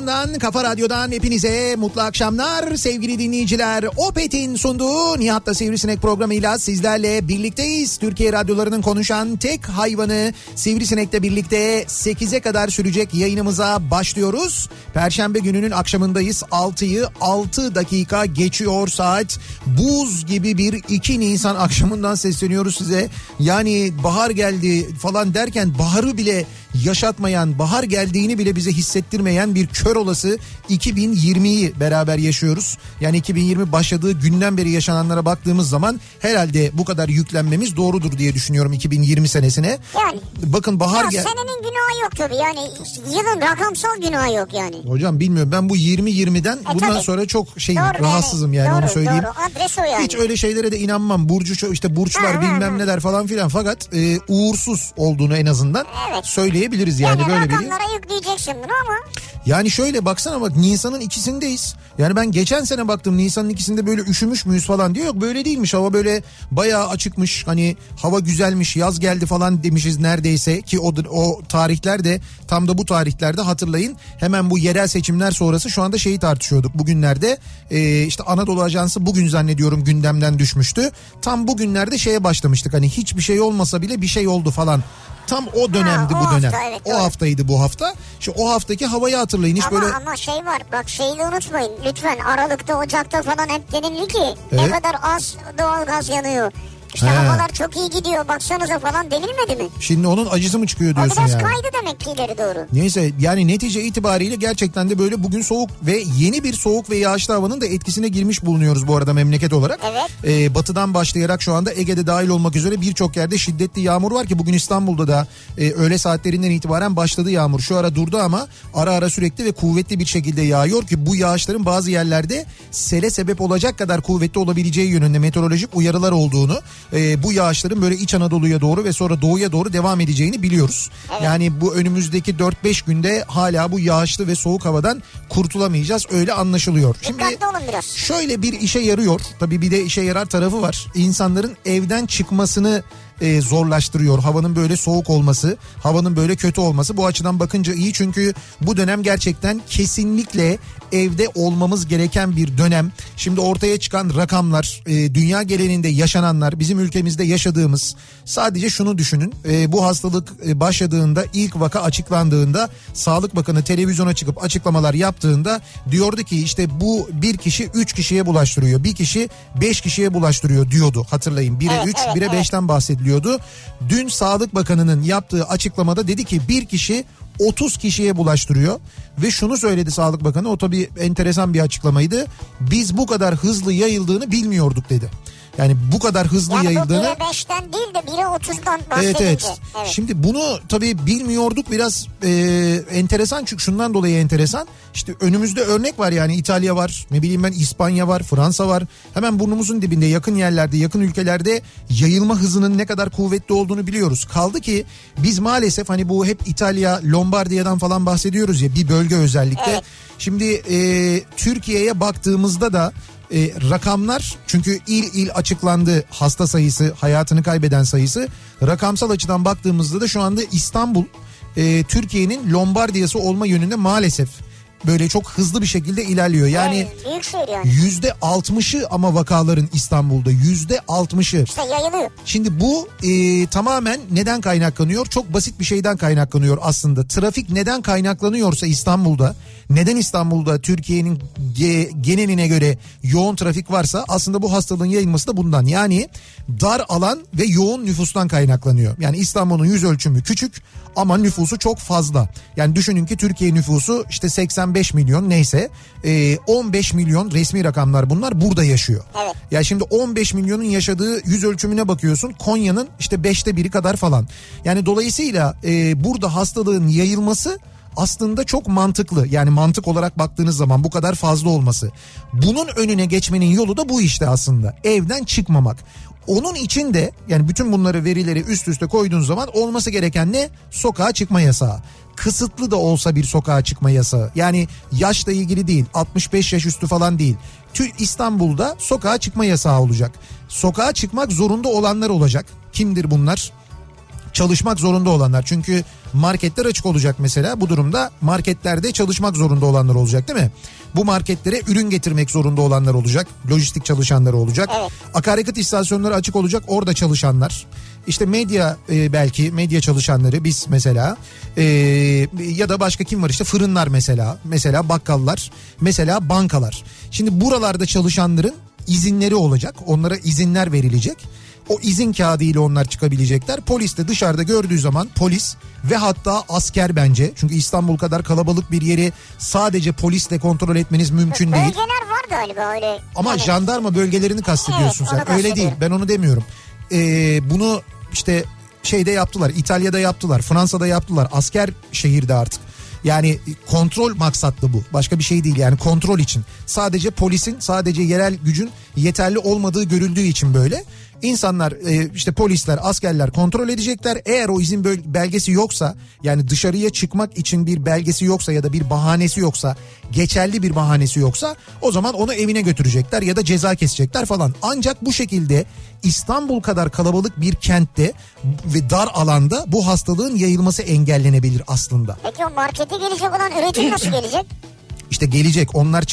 radyosundan, kafa radyodan hepinize mutlu akşamlar sevgili dinleyiciler. Opet'in sunduğu Nihat'la Sivrisinek programıyla sizlerle birlikteyiz. Türkiye radyolarının konuşan tek hayvanı Sivrisinek'le birlikte 8'e kadar sürecek yayınımıza başlıyoruz. Perşembe gününün akşamındayız. 6'yı 6 dakika geçiyor saat. Buz gibi bir 2 Nisan akşamından sesleniyoruz size. Yani bahar geldi falan derken baharı bile yaşatmayan, bahar geldiğini bile bize hissettirmeyen bir kör olası 2020'yi beraber yaşıyoruz. Yani 2020 başladığı günden beri yaşananlara baktığımız zaman herhalde bu kadar yüklenmemiz doğrudur diye düşünüyorum 2020 senesine. Yani. Bakın bahar Ya gel... senenin günahı yok tabii yani yılın rakamsal günahı yok yani. Hocam bilmiyorum ben bu 20-20'den bundan E, tabii. sonra çok şeyim Doğru, rahatsızım yani doğru, onu söyleyeyim. Doğru adres o yani. Hiç öyle şeylere de inanmam. Burcu işte burçlar Ha, ha, bilmem ha. neler falan filan fakat e, uğursuz olduğunu en azından Evet. Söyleyebiliriz yani, yani böyle bir. rakamlara yükleyeceksin bunu ama Yani şöyle baksana bak Nisan'ın ikisindeyiz. Yani ben geçen sene baktım Nisan'ın ikisinde böyle üşümüş müyüz falan diyor. Yok böyle değilmiş hava böyle bayağı açıkmış. Hani hava güzelmiş yaz geldi falan demişiz neredeyse. Ki o, o tarihlerde tam da bu tarihlerde hatırlayın. Hemen bu yerel seçimler sonrası şu anda şeyi tartışıyorduk. Bugünlerde e, işte Anadolu Ajansı bugün zannediyorum gündemden düşmüştü. Tam bugünlerde şeye başlamıştık. Hani hiçbir şey olmasa bile bir şey oldu falan. Tam o dönemdi Ha, o bu dönem. hafta, evet, o doğru. haftaydı bu hafta. İşte o haftaki havayı hatırlayın. Hiç ama böyle ama şey var bak şeyi de unutmayın lütfen Aralık'ta Ocak'ta falan hep denildi ki ne Evet. kadar az doğal gaz yanıyor. İşte He. havalar çok iyi gidiyor baksanıza falan denilmedi mi? Şimdi onun acısı mı çıkıyor O diyorsun biraz yani. kaydı demek ki ileri doğru. Neyse yani netice itibariyle gerçekten de böyle bugün soğuk ve yeni bir soğuk ve yağışlı havanın da etkisine girmiş bulunuyoruz bu arada memleket olarak. Evet. Ee, batıdan başlayarak şu anda Ege'de dahil olmak üzere birçok yerde şiddetli yağmur var ki bugün İstanbul'da da e, öğle saatlerinden itibaren başladı yağmur. Şu ara durdu ama ara ara sürekli ve kuvvetli bir şekilde yağıyor ki bu yağışların bazı yerlerde sele sebep olacak kadar kuvvetli olabileceği yönünde meteorolojik uyarılar olduğunu e, bu yağışların böyle İç Anadolu'ya doğru ve sonra doğuya doğru devam edeceğini biliyoruz. Yani bu önümüzdeki 4-5 günde hala bu yağışlı ve soğuk havadan kurtulamayacağız öyle anlaşılıyor. Biraz. Şöyle bir işe yarıyor. Tabii bir de işe yarar tarafı var. İnsanların evden çıkmasını e, zorlaştırıyor. Havanın böyle soğuk olması, havanın böyle kötü olması bu açıdan bakınca iyi çünkü bu dönem gerçekten kesinlikle evde olmamız gereken bir dönem. Şimdi ortaya çıkan rakamlar, e, dünya genelinde yaşananlar, bizim ülkemizde yaşadığımız sadece şunu düşünün. E, bu hastalık e, başladığında ilk vaka açıklandığında Sağlık Bakanı televizyona çıkıp açıklamalar yaptığında diyordu ki işte bu bir kişi üç kişiye bulaştırıyor. Bir kişi beş kişiye bulaştırıyor diyordu hatırlayın. Bire Evet, üç, evet, bire evet. beşten bahsediliyordu. Dün Sağlık Bakanı'nın yaptığı açıklamada dedi ki bir kişi 30 kişiye bulaştırıyor ve şunu söyledi Sağlık Bakanı o tabii enteresan bir açıklamaydı. Biz bu kadar hızlı yayıldığını bilmiyorduk dedi. Yani bu kadar hızlı Yani yayıldığını... bu 1'e 5'ten değil de 1'e 30'dan bahsedince. Evet evet. Şimdi bunu tabii bilmiyorduk biraz e, enteresan çünkü şundan dolayı enteresan. İşte önümüzde örnek var yani İtalya var ne bileyim ben İspanya var Fransa var. Hemen burnumuzun dibinde yakın yerlerde yakın ülkelerde yayılma hızının ne kadar kuvvetli olduğunu biliyoruz. Kaldı ki biz maalesef hani bu hep İtalya Lombardiya'dan falan bahsediyoruz ya bir bölge özellikle. Evet. Şimdi e, Türkiye'ye baktığımızda da e, rakamlar çünkü il il açıklandı hasta sayısı hayatını kaybeden sayısı. Rakamsal açıdan baktığımızda da şu anda İstanbul e, Türkiye'nin Lombardiyası olma yönünde maalesef böyle çok hızlı bir şekilde ilerliyor. Yani şehir yani. yüzde altmışı ama vakaların İstanbul'da yüzde altmışı. İşte yayılıyor. Şimdi bu e, tamamen neden kaynaklanıyor? Çok basit bir şeyden kaynaklanıyor aslında. Trafik neden kaynaklanıyorsa İstanbul'da, neden İstanbul'da Türkiye'nin ge- geneline göre yoğun trafik varsa aslında bu hastalığın yayılması da bundan. Yani dar alan ve yoğun nüfustan kaynaklanıyor. Yani İstanbul'un yüz ölçümü küçük ama nüfusu çok fazla. Yani düşünün ki Türkiye nüfusu işte 85 milyon neyse e, 15 milyon resmi rakamlar bunlar burada yaşıyor. Evet. Ya şimdi 15 milyonun yaşadığı yüz ölçümüne bakıyorsun Konya'nın işte beşte biri kadar falan. Yani dolayısıyla e, burada hastalığın yayılması aslında çok mantıklı. Yani mantık olarak baktığınız zaman bu kadar fazla olması. Bunun önüne geçmenin yolu da bu işte aslında. Evden çıkmamak. Onun için de yani bütün bunları verileri üst üste koyduğun zaman olması gereken ne? Sokağa çıkma yasağı. Kısıtlı da olsa bir sokağa çıkma yasağı. Yani yaşla ilgili değil 65 yaş üstü falan değil. Tüm İstanbul'da sokağa çıkma yasağı olacak. Sokağa çıkmak zorunda olanlar olacak. Kimdir bunlar? Çalışmak zorunda olanlar. Çünkü marketler açık olacak mesela. Bu durumda marketlerde çalışmak zorunda olanlar olacak değil mi? Bu marketlere ürün getirmek zorunda olanlar olacak. Lojistik çalışanları olacak. Evet. Akaryakıt istasyonları açık olacak. Orada çalışanlar. İşte medya e, belki medya çalışanları biz mesela e, ya da başka kim var işte fırınlar mesela mesela bakkallar mesela bankalar. Şimdi buralarda çalışanların izinleri olacak onlara izinler verilecek. O izin kağıdı ile onlar çıkabilecekler. Polis de dışarıda gördüğü zaman polis ve hatta asker bence. Çünkü İstanbul kadar kalabalık bir yeri sadece polisle kontrol etmeniz mümkün değil. Bölgeler var galiba öyle. Ama Yani jandarma bölgelerini kastediyorsun Evet, sen. Öyle değil. Ben onu demiyorum. Ee, bunu işte şeyde yaptılar. İtalya'da yaptılar. Fransa'da yaptılar. Asker şehirde artık. Yani kontrol maksatlı bu. Başka bir şey değil yani kontrol için. Sadece polisin, sadece yerel gücün yeterli olmadığı görüldüğü için böyle. İnsanlar e, işte polisler, askerler kontrol edecekler. Eğer o izin belgesi yoksa yani dışarıya çıkmak için bir belgesi yoksa ya da bir bahanesi yoksa, geçerli bir bahanesi yoksa o zaman onu evine götürecekler ya da ceza kesecekler falan. Ancak bu şekilde İstanbul kadar kalabalık bir kentte ve dar alanda bu hastalığın yayılması engellenebilir aslında. Peki o markete gelecek olan üretim nasıl gelecek? İşte gelecek onlar?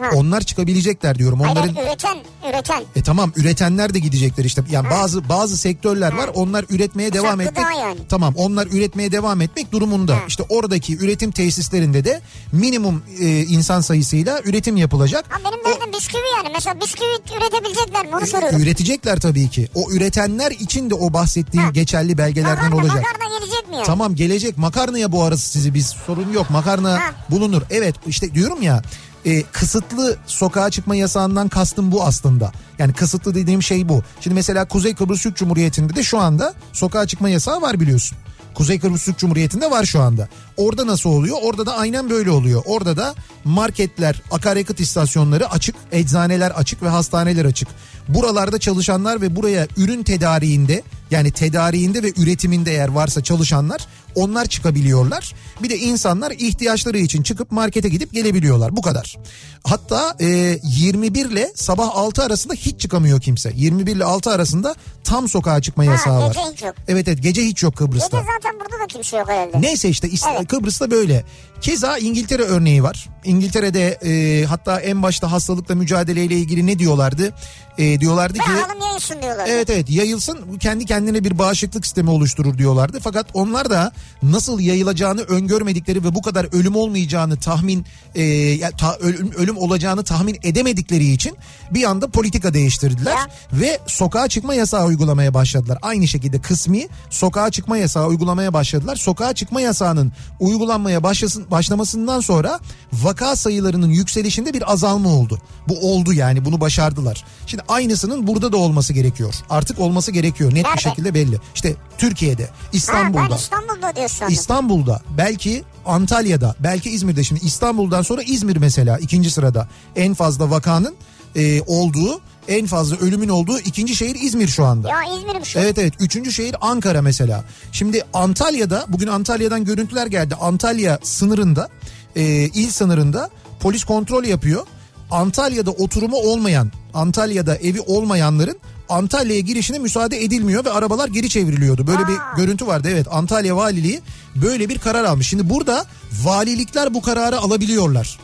Ha. onlar çıkabilecekler diyorum. Onların hayır, üreten, üreten. e tamam üretenler de gidecekler işte. Yani bazı bazı sektörler var. Onlar üretmeye devam gıda etmek. yani. Tamam onlar üretmeye devam etmek durumunda. İşte oradaki üretim tesislerinde de minimum e, insan sayısıyla üretim yapılacak. Ha benim O- derdim bisküvi yani. Mesela bisküvi üretebilecekler mi onu soruyorum. üretecekler tabii ki. O üretenler için de o bahsettiğim Ha. geçerli belgelerden Makarna, olacak. makarna gelecek mi yani? Tamam gelecek makarnaya bu arası sizi biz sorun yok makarna Ha. bulunur. Evet işte diyorum ya e, kısıtlı sokağa çıkma yasağından kastım bu aslında. Yani kısıtlı dediğim şey bu. Şimdi mesela Kuzey Kıbrıs Türk Cumhuriyeti'nde de şu anda sokağa çıkma yasağı var biliyorsun. Kuzey Kıbrıs Türk Cumhuriyeti'nde var şu anda. Orada nasıl oluyor? Orada da aynen böyle oluyor. Orada da marketler, akaryakıt istasyonları açık, eczaneler açık ve hastaneler açık. Buralarda çalışanlar ve buraya ürün tedariğinde yani tedariğinde ve üretiminde eğer varsa çalışanlar onlar çıkabiliyorlar. Bir de insanlar ihtiyaçları için çıkıp markete gidip gelebiliyorlar. Bu kadar. Hatta e, 21 ile sabah 6 arasında hiç çıkamıyor kimse. 21 ile 6 arasında tam sokağa çıkma yasağı var. hiç yok. Evet evet gece hiç yok Kıbrıs'ta. Gece zaten burada da kimse yok herhalde. Neyse işte İs- Evet. Kıbrıs'ta böyle. Keza İngiltere örneği var. İngiltere'de e, hatta en başta hastalıkla mücadeleyle ilgili ne diyorlardı? E, diyorlardı ki Bırakalım yayılsın diyorlar. evet evet yayılsın kendi kendine bir bağışıklık sistemi oluşturur diyorlardı. Fakat onlar da nasıl yayılacağını öngörmedikleri ve bu kadar ölüm olmayacağını tahmin e, ta- ölüm, ölüm olacağını tahmin edemedikleri için bir anda politika değiştirdiler Ya. ve sokağa çıkma yasağı uygulamaya başladılar. Aynı şekilde kısmi sokağa çıkma yasağı uygulamaya başladılar. Sokağa çıkma yasağının uygulanmaya başlasın, başlamasından sonra vaka sayılarının yükselişinde bir azalma oldu. Bu oldu yani bunu başardılar. Şimdi aynısının burada da olması gerekiyor. Artık olması gerekiyor net bir Nerede? şekilde belli. İşte Türkiye'de, Ha, İstanbul'da. ben İstanbul'da diyorsun. sandım. İstanbul'da belki Antalya'da belki İzmir'de şimdi İstanbul'dan sonra İzmir mesela ikinci sırada en fazla vakanın e, olduğu en fazla ölümün olduğu ikinci şehir İzmir şu anda. Ya İzmir'im şu. Evet evet üçüncü şehir Ankara mesela. Şimdi Antalya'da bugün Antalya'dan görüntüler geldi. Antalya sınırında e, il sınırında polis kontrol yapıyor. Antalya'da oturumu olmayan Antalya'da evi olmayanların Antalya'ya girişine müsaade edilmiyor ve arabalar geri çevriliyordu. Böyle bir Aa. görüntü vardı evet Antalya Valiliği böyle bir karar almış. Şimdi burada valilikler bu kararı alabiliyorlar.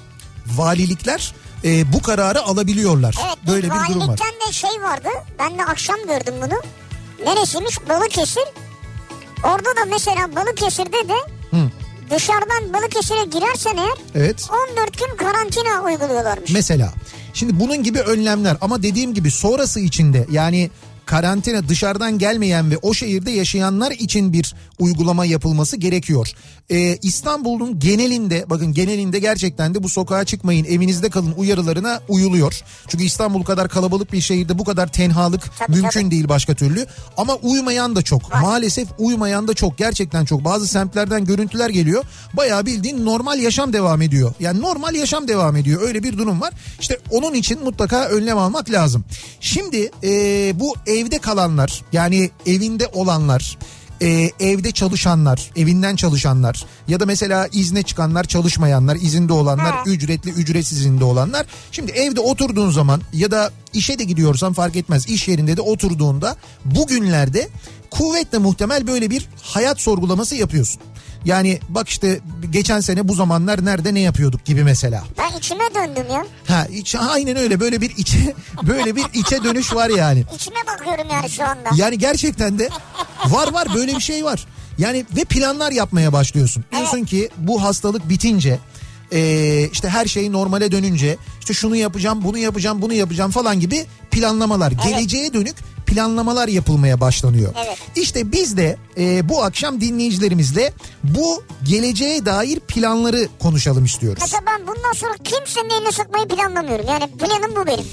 Valilikler e, bu kararı alabiliyorlar. Evet böyle bir durum var. valilikten de şey vardı. Ben de akşam gördüm bunu. Neresiymiş? Balıkesir. Orada da mesela Balıkesir'de de Hı. dışarıdan Balıkesir'e girersen eğer Evet. 14 gün karantina uyguluyorlarmış. Mesela şimdi bunun gibi önlemler ama dediğim gibi sonrası içinde yani karantina dışarıdan gelmeyen ve o şehirde yaşayanlar için bir uygulama yapılması gerekiyor. Ee, İstanbul'un genelinde bakın genelinde gerçekten de bu sokağa çıkmayın evinizde kalın uyarılarına uyuluyor. Çünkü İstanbul kadar kalabalık bir şehirde bu kadar tenhalık Tabii, mümkün tabii. değil başka türlü. Ama uymayan da çok. Maalesef uymayan da çok. Gerçekten çok. Bazı semtlerden görüntüler geliyor. Bayağı bildiğin normal yaşam devam ediyor. Yani normal yaşam devam ediyor. Öyle bir durum var. İşte onun için mutlaka önlem almak lazım. Şimdi e, bu evde kalanlar yani evinde olanlar e, evde çalışanlar, evinden çalışanlar ya da mesela izne çıkanlar, çalışmayanlar, izinde olanlar, Ha. ücretli, ücretsiz izinde olanlar. Şimdi evde oturduğun zaman ya da işe de gidiyorsan fark etmez. iş yerinde de oturduğunda bugünlerde kuvvetle muhtemel böyle bir hayat sorgulaması yapıyorsun. Yani bak işte geçen sene bu zamanlar nerede ne yapıyorduk gibi mesela. Ben içime döndüm ya. Ha iç, aynen öyle böyle bir içe böyle bir içe dönüş var yani. İçime bakıyorum yani şu anda. Yani gerçekten de var var böyle bir şey var. Yani ve planlar yapmaya başlıyorsun. Diyorsun ki bu hastalık bitince e, işte her şey normale dönünce işte şunu yapacağım bunu yapacağım bunu yapacağım falan gibi planlamalar geleceğe dönük planlamalar yapılmaya başlanıyor. Evet. İşte biz de e, bu akşam dinleyicilerimizle bu geleceğe dair planları konuşalım istiyoruz. Mesela ben bundan sonra kimsenin elini sıkmayı planlamıyorum. Yani planım bu benim.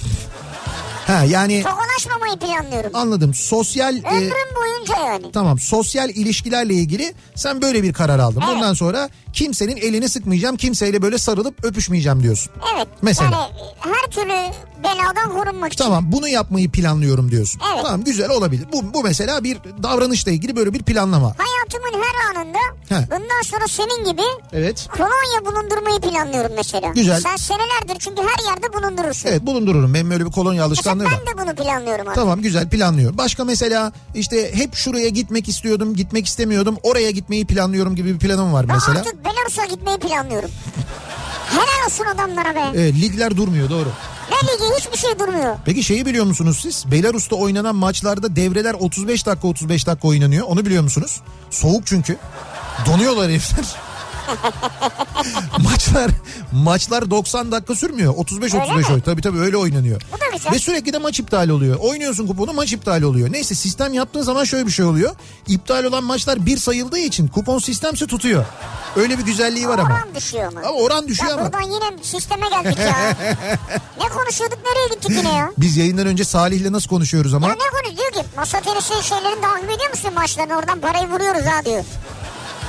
Ha yani Tokalaşmamayı planlıyorum. anladım sosyal e, Ömrüm boyunca yani. Tamam sosyal ilişkilerle ilgili sen böyle bir karar aldın. Evet. Bundan sonra kimsenin elini sıkmayacağım kimseyle böyle sarılıp öpüşmeyeceğim diyorsun. Evet. Mesela. Yani her türlü beladan korunmak için. Tamam bunu yapmayı planlıyorum diyorsun. Evet. Tamam güzel olabilir. Bu, bu mesela bir davranışla ilgili böyle bir planlama. Hayatımın her anında He. bundan sonra senin gibi Evet. kolonya bulundurmayı planlıyorum mesela. Güzel. Sen senelerdir çünkü her yerde bulundurursun. Evet bulundururum. Benim öyle bir kolonya Mesela var. ben de bunu planlıyorum abi. Tamam güzel planlıyor. Başka mesela işte hep şuraya gitmek istiyordum gitmek istemiyordum. Oraya gitmeyi planlıyorum gibi bir planım var Ben mesela. artık Belarus'a gitmeyi planlıyorum. Helal olsun adamlara be. Evet, ligler durmuyor doğru. Ne ligi hiçbir şey durmuyor. Peki şeyi biliyor musunuz siz? Belarus'ta oynanan maçlarda devreler 35 dakika 35 dakika oynanıyor. Onu biliyor musunuz? Soğuk çünkü. Donuyorlar herifler. maçlar maçlar 90 dakika sürmüyor. 35 Öyle 35 mi? oy. Tabii tabii öyle oynanıyor. Bu da güzel. Ve sürekli de maç iptal oluyor. Oynuyorsun kuponu maç iptal oluyor. Neyse sistem yaptığın zaman şöyle bir şey oluyor. İptal olan maçlar bir sayıldığı için kupon sistemse tutuyor. Öyle bir güzelliği var ama. Oran düşüyor ama. Ama oran düşüyor Ya ama. buradan yine sisteme geldik ya. ne konuşuyorduk nereye gittik yine ya? Biz yayından önce Salih'le nasıl konuşuyoruz ama? Ya ne konu diyor ki masa tenisi şeylerini takip ediyor musun maçlarını oradan parayı vuruyoruz ha diyor.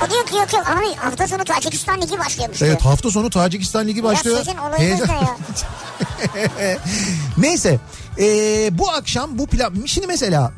O diyor ki yok yok abi hafta sonu Tacikistan Ligi başlıyormuş Evet diyor. hafta sonu Tacikistan Ligi başlıyor. Ya sizin olayınız ne ya? Neyse ee, bu akşam bu plan şimdi mesela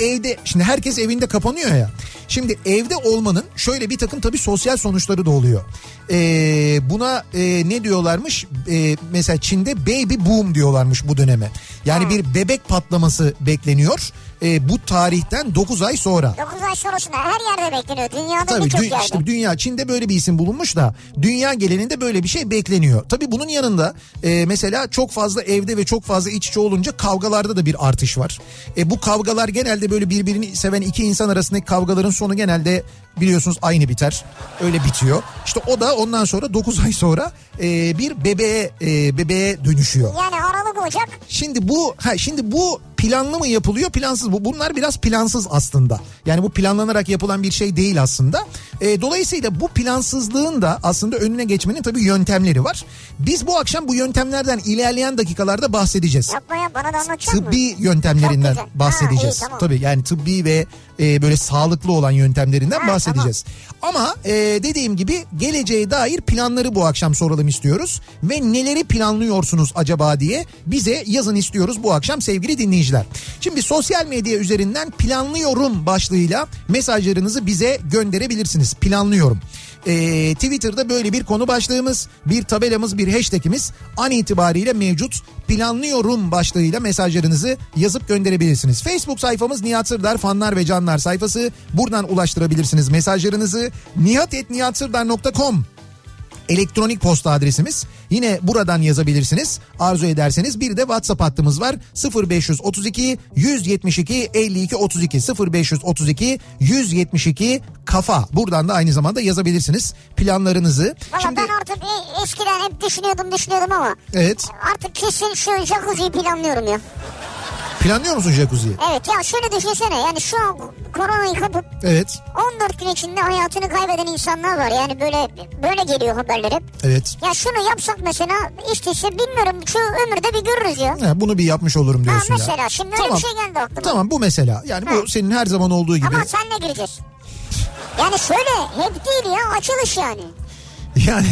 evde şimdi herkes evinde kapanıyor ya. Şimdi evde olmanın şöyle bir takım tabii sosyal sonuçları da oluyor. Ee, buna e, ne diyorlarmış? Ee, mesela Çin'de baby boom diyorlarmış bu döneme. Yani bir bebek patlaması bekleniyor. Ee, bu tarihten 9 ay sonra. 9 ay sonrasında her yerde bekleniyor. Dünyada Tabii birçok dü- yerde. işte dünya Çin'de böyle bir isim bulunmuş da dünya genelinde böyle bir şey bekleniyor. Tabii bunun yanında e, mesela çok fazla evde ve çok fazla iç içe olunca kavgalarda da bir artış var. E, bu kavgalar genelde böyle birbirini seven iki insan arasındaki kavgaların sonu genelde biliyorsunuz aynı biter. Öyle bitiyor. İşte o da ondan sonra 9 ay sonra e, bir bebeğe e, bebeğe dönüşüyor. Yani Aralık Ocak Şimdi bu ha şimdi bu planlı mı yapılıyor plansız bu bunlar biraz plansız aslında. Yani bu planlanarak yapılan bir şey değil aslında. E, dolayısıyla bu plansızlığın da aslında önüne geçmenin tabii yöntemleri var. Biz bu akşam bu yöntemlerden ilerleyen dakikalarda bahsedeceğiz. yapma ya bana da? Tıbbi yöntemlerinden Çok güzel. bahsedeceğiz. Ha, iyi, tamam. Tabii yani tıbbi ve e, böyle sağlıklı olan yöntemlerinden Ha, bahsedeceğiz. Ama e, dediğim gibi geleceğe dair planları bu akşam soralım istiyoruz. Ve neleri planlıyorsunuz acaba diye bize yazın istiyoruz bu akşam sevgili dinleyiciler. Şimdi sosyal medya üzerinden planlıyorum başlığıyla mesajlarınızı bize gönderebilirsiniz. Planlıyorum. E, Twitter'da böyle bir konu başlığımız, bir tabelamız, bir hashtagimiz an itibariyle mevcut. Planlıyorum başlığıyla mesajlarınızı yazıp gönderebilirsiniz. Facebook sayfamız Nihat Sırdar fanlar ve canlar sayfası. Buradan ulaştırabilirsiniz mesajlarınızı. nihatetnihatsırdar.com elektronik posta adresimiz. Yine buradan yazabilirsiniz. Arzu ederseniz bir de WhatsApp hattımız var. 0532 172 52 32 0532 172 kafa. Buradan da aynı zamanda yazabilirsiniz planlarınızı. Valla ben artık e- eskiden hep düşünüyordum düşünüyordum ama evet artık kesin şu jacuzziyi planlıyorum ya. Planlıyor musun jacuzziyi? Evet ya şöyle düşünsene yani şu an koronayı kapıp Evet. 14 gün içinde hayatını kaybeden insanlar var. Yani böyle böyle geliyor haberler hep. Evet. Ya şunu yapsak mesela istese bilmiyorum şu ömürde bir görürüz ya. Ha, bunu bir yapmış olurum Ha diyorsun ya. mesela şimdi öyle Tamam. bir şey geldi aklıma. Tamam bu mesela. Yani bu Ha. senin her zaman olduğu gibi. Ama senle gireceğiz. Yani şöyle hep değil ya açılış yani. Yani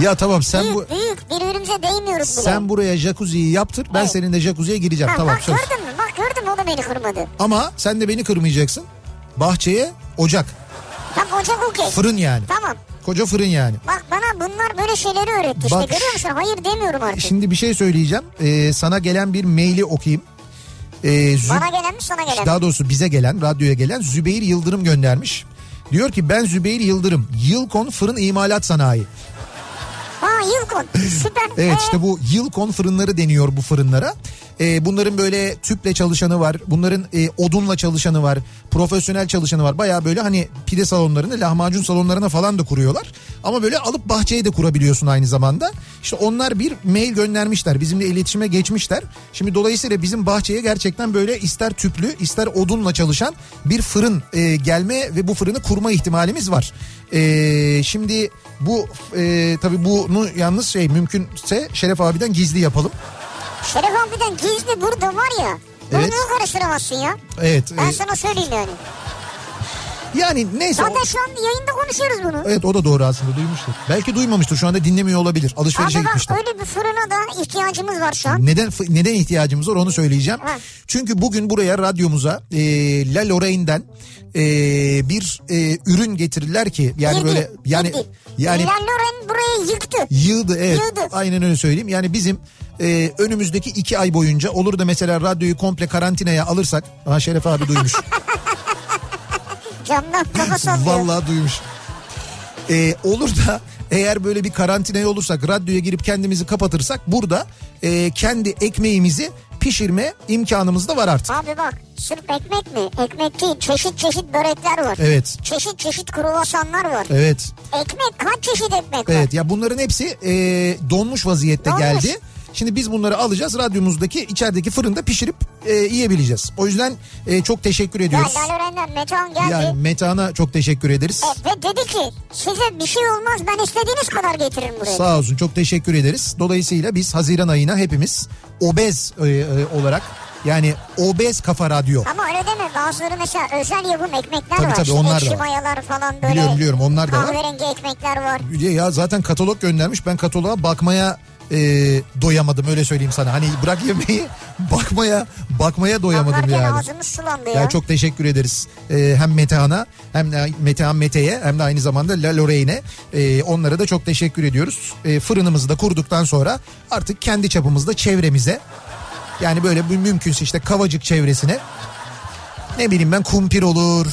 ya tamam sen büyük bu büyük birbirimize değmiyoruz bile. sen buraya jacuzziyi yaptır. Ben Evet. senin de jacuzziye gireceğim. Ha, tamam bak söz. gördün mü? Bak gördün mü o da beni kırmadı. Ama sen de beni kırmayacaksın. Bahçeye ocak. Tam ocak okey. Fırın yani. Tamam. Koca fırın yani. Bak bana bunlar böyle şeyleri öğretti işte. Bak- Görüyor musun? Hayır demiyorum artık. Şimdi bir şey söyleyeceğim. Ee, sana gelen bir maili okuyayım. Ee, Zü- Bana gelen mi sana gelen mi? Daha doğrusu bize gelen, radyoya gelen Zübeyir Yıldırım göndermiş. Diyor ki ben Zübeyir Yıldırım. Yılkon Fırın İmalat Sanayi. Yılkon. Süper. Evet Ee, işte bu Yılkon fırınları deniyor bu fırınlara. Ee, bunların böyle tüple çalışanı var. Bunların e, odunla çalışanı var. Profesyonel çalışanı var. Baya böyle hani pide salonlarını lahmacun salonlarına falan da kuruyorlar. Ama böyle alıp bahçeye de kurabiliyorsun aynı zamanda. İşte onlar bir mail göndermişler. Bizimle iletişime geçmişler. Şimdi dolayısıyla bizim bahçeye gerçekten böyle ister tüplü ister odunla çalışan bir fırın e, gelme ve bu fırını kurma ihtimalimiz var. E, şimdi bu e, tabii bunu yalnız şey mümkünse Şeref abiden gizli yapalım. Şeref abiden gizli burada var ya. Bunu Evet. karıştıramazsın ya. Evet. Ben e, sana söyleyeyim yani. Yani neyse. Zaten o- şu an yayında konuşuyoruz bunu. Evet o da doğru aslında duymuştur. Belki duymamıştır şu anda dinlemiyor olabilir. Alışverişe Abi bak gitmiştir. öyle bir fırına da ihtiyacımız var şu an. Neden neden ihtiyacımız var onu söyleyeceğim. Ha. Çünkü bugün buraya radyomuza e, La Lorraine'den e, bir e, ürün getirirler ki yani Girdi, böyle yani girdi. yani Bilal Loren burayı yıktı. Yığdı evet. Yığdı. Aynen öyle söyleyeyim. Yani bizim e, önümüzdeki iki ay boyunca olur da mesela radyoyu komple karantinaya alırsak. Ha Şeref abi duymuş. Camdan kafa sallıyor. Vallahi duymuş. E, olur da eğer böyle bir karantinaya olursak radyoya girip kendimizi kapatırsak burada e, kendi ekmeğimizi pişirme imkanımız da var artık. Abi bak sırf ekmek mi? Ekmek değil çeşit çeşit börekler var. Evet. Çeşit çeşit kruvasanlar var. Evet. Ekmek kaç çeşit ekmek var? Evet ya bunların hepsi e, donmuş vaziyette Donmuş. geldi. Şimdi biz bunları alacağız radyomuzdaki içerideki fırında pişirip e, yiyebileceğiz. O yüzden e, çok teşekkür Ya ediyoruz. Laloren'den Metehan geldi. Yani Metehan'a çok teşekkür ederiz. E, ve dedi ki size bir şey olmaz ben istediğiniz kadar getiririm buraya. Sağ olsun çok teşekkür ederiz. Dolayısıyla biz Haziran ayına hepimiz obez e, e, olarak yani obez kafa radyo. Ama öyle deme bazıları mesela özel yapım ekmekler Tabii var. tabii, İşte onlar da ekşi var. mayalar falan böyle. Biliyorum, biliyorum, onlar da var. Kahverengi ekmekler var. Ya zaten katalog göndermiş ben kataloğa bakmaya e, doyamadım öyle söyleyeyim sana. Hani bırak yemeği bakmaya bakmaya doyamadım Bakarken yani. ağzımız sulandı ya. Ya çok teşekkür ederiz. Ee, hem Metehan'a hem de Metehan Mete'ye hem de aynı zamanda La Lorraine'e Ee, onlara da çok teşekkür ediyoruz. Ee, fırınımızı da kurduktan sonra artık kendi çapımızda çevremize yani böyle mümkünse işte Kavacık çevresine ne bileyim ben kumpir olur.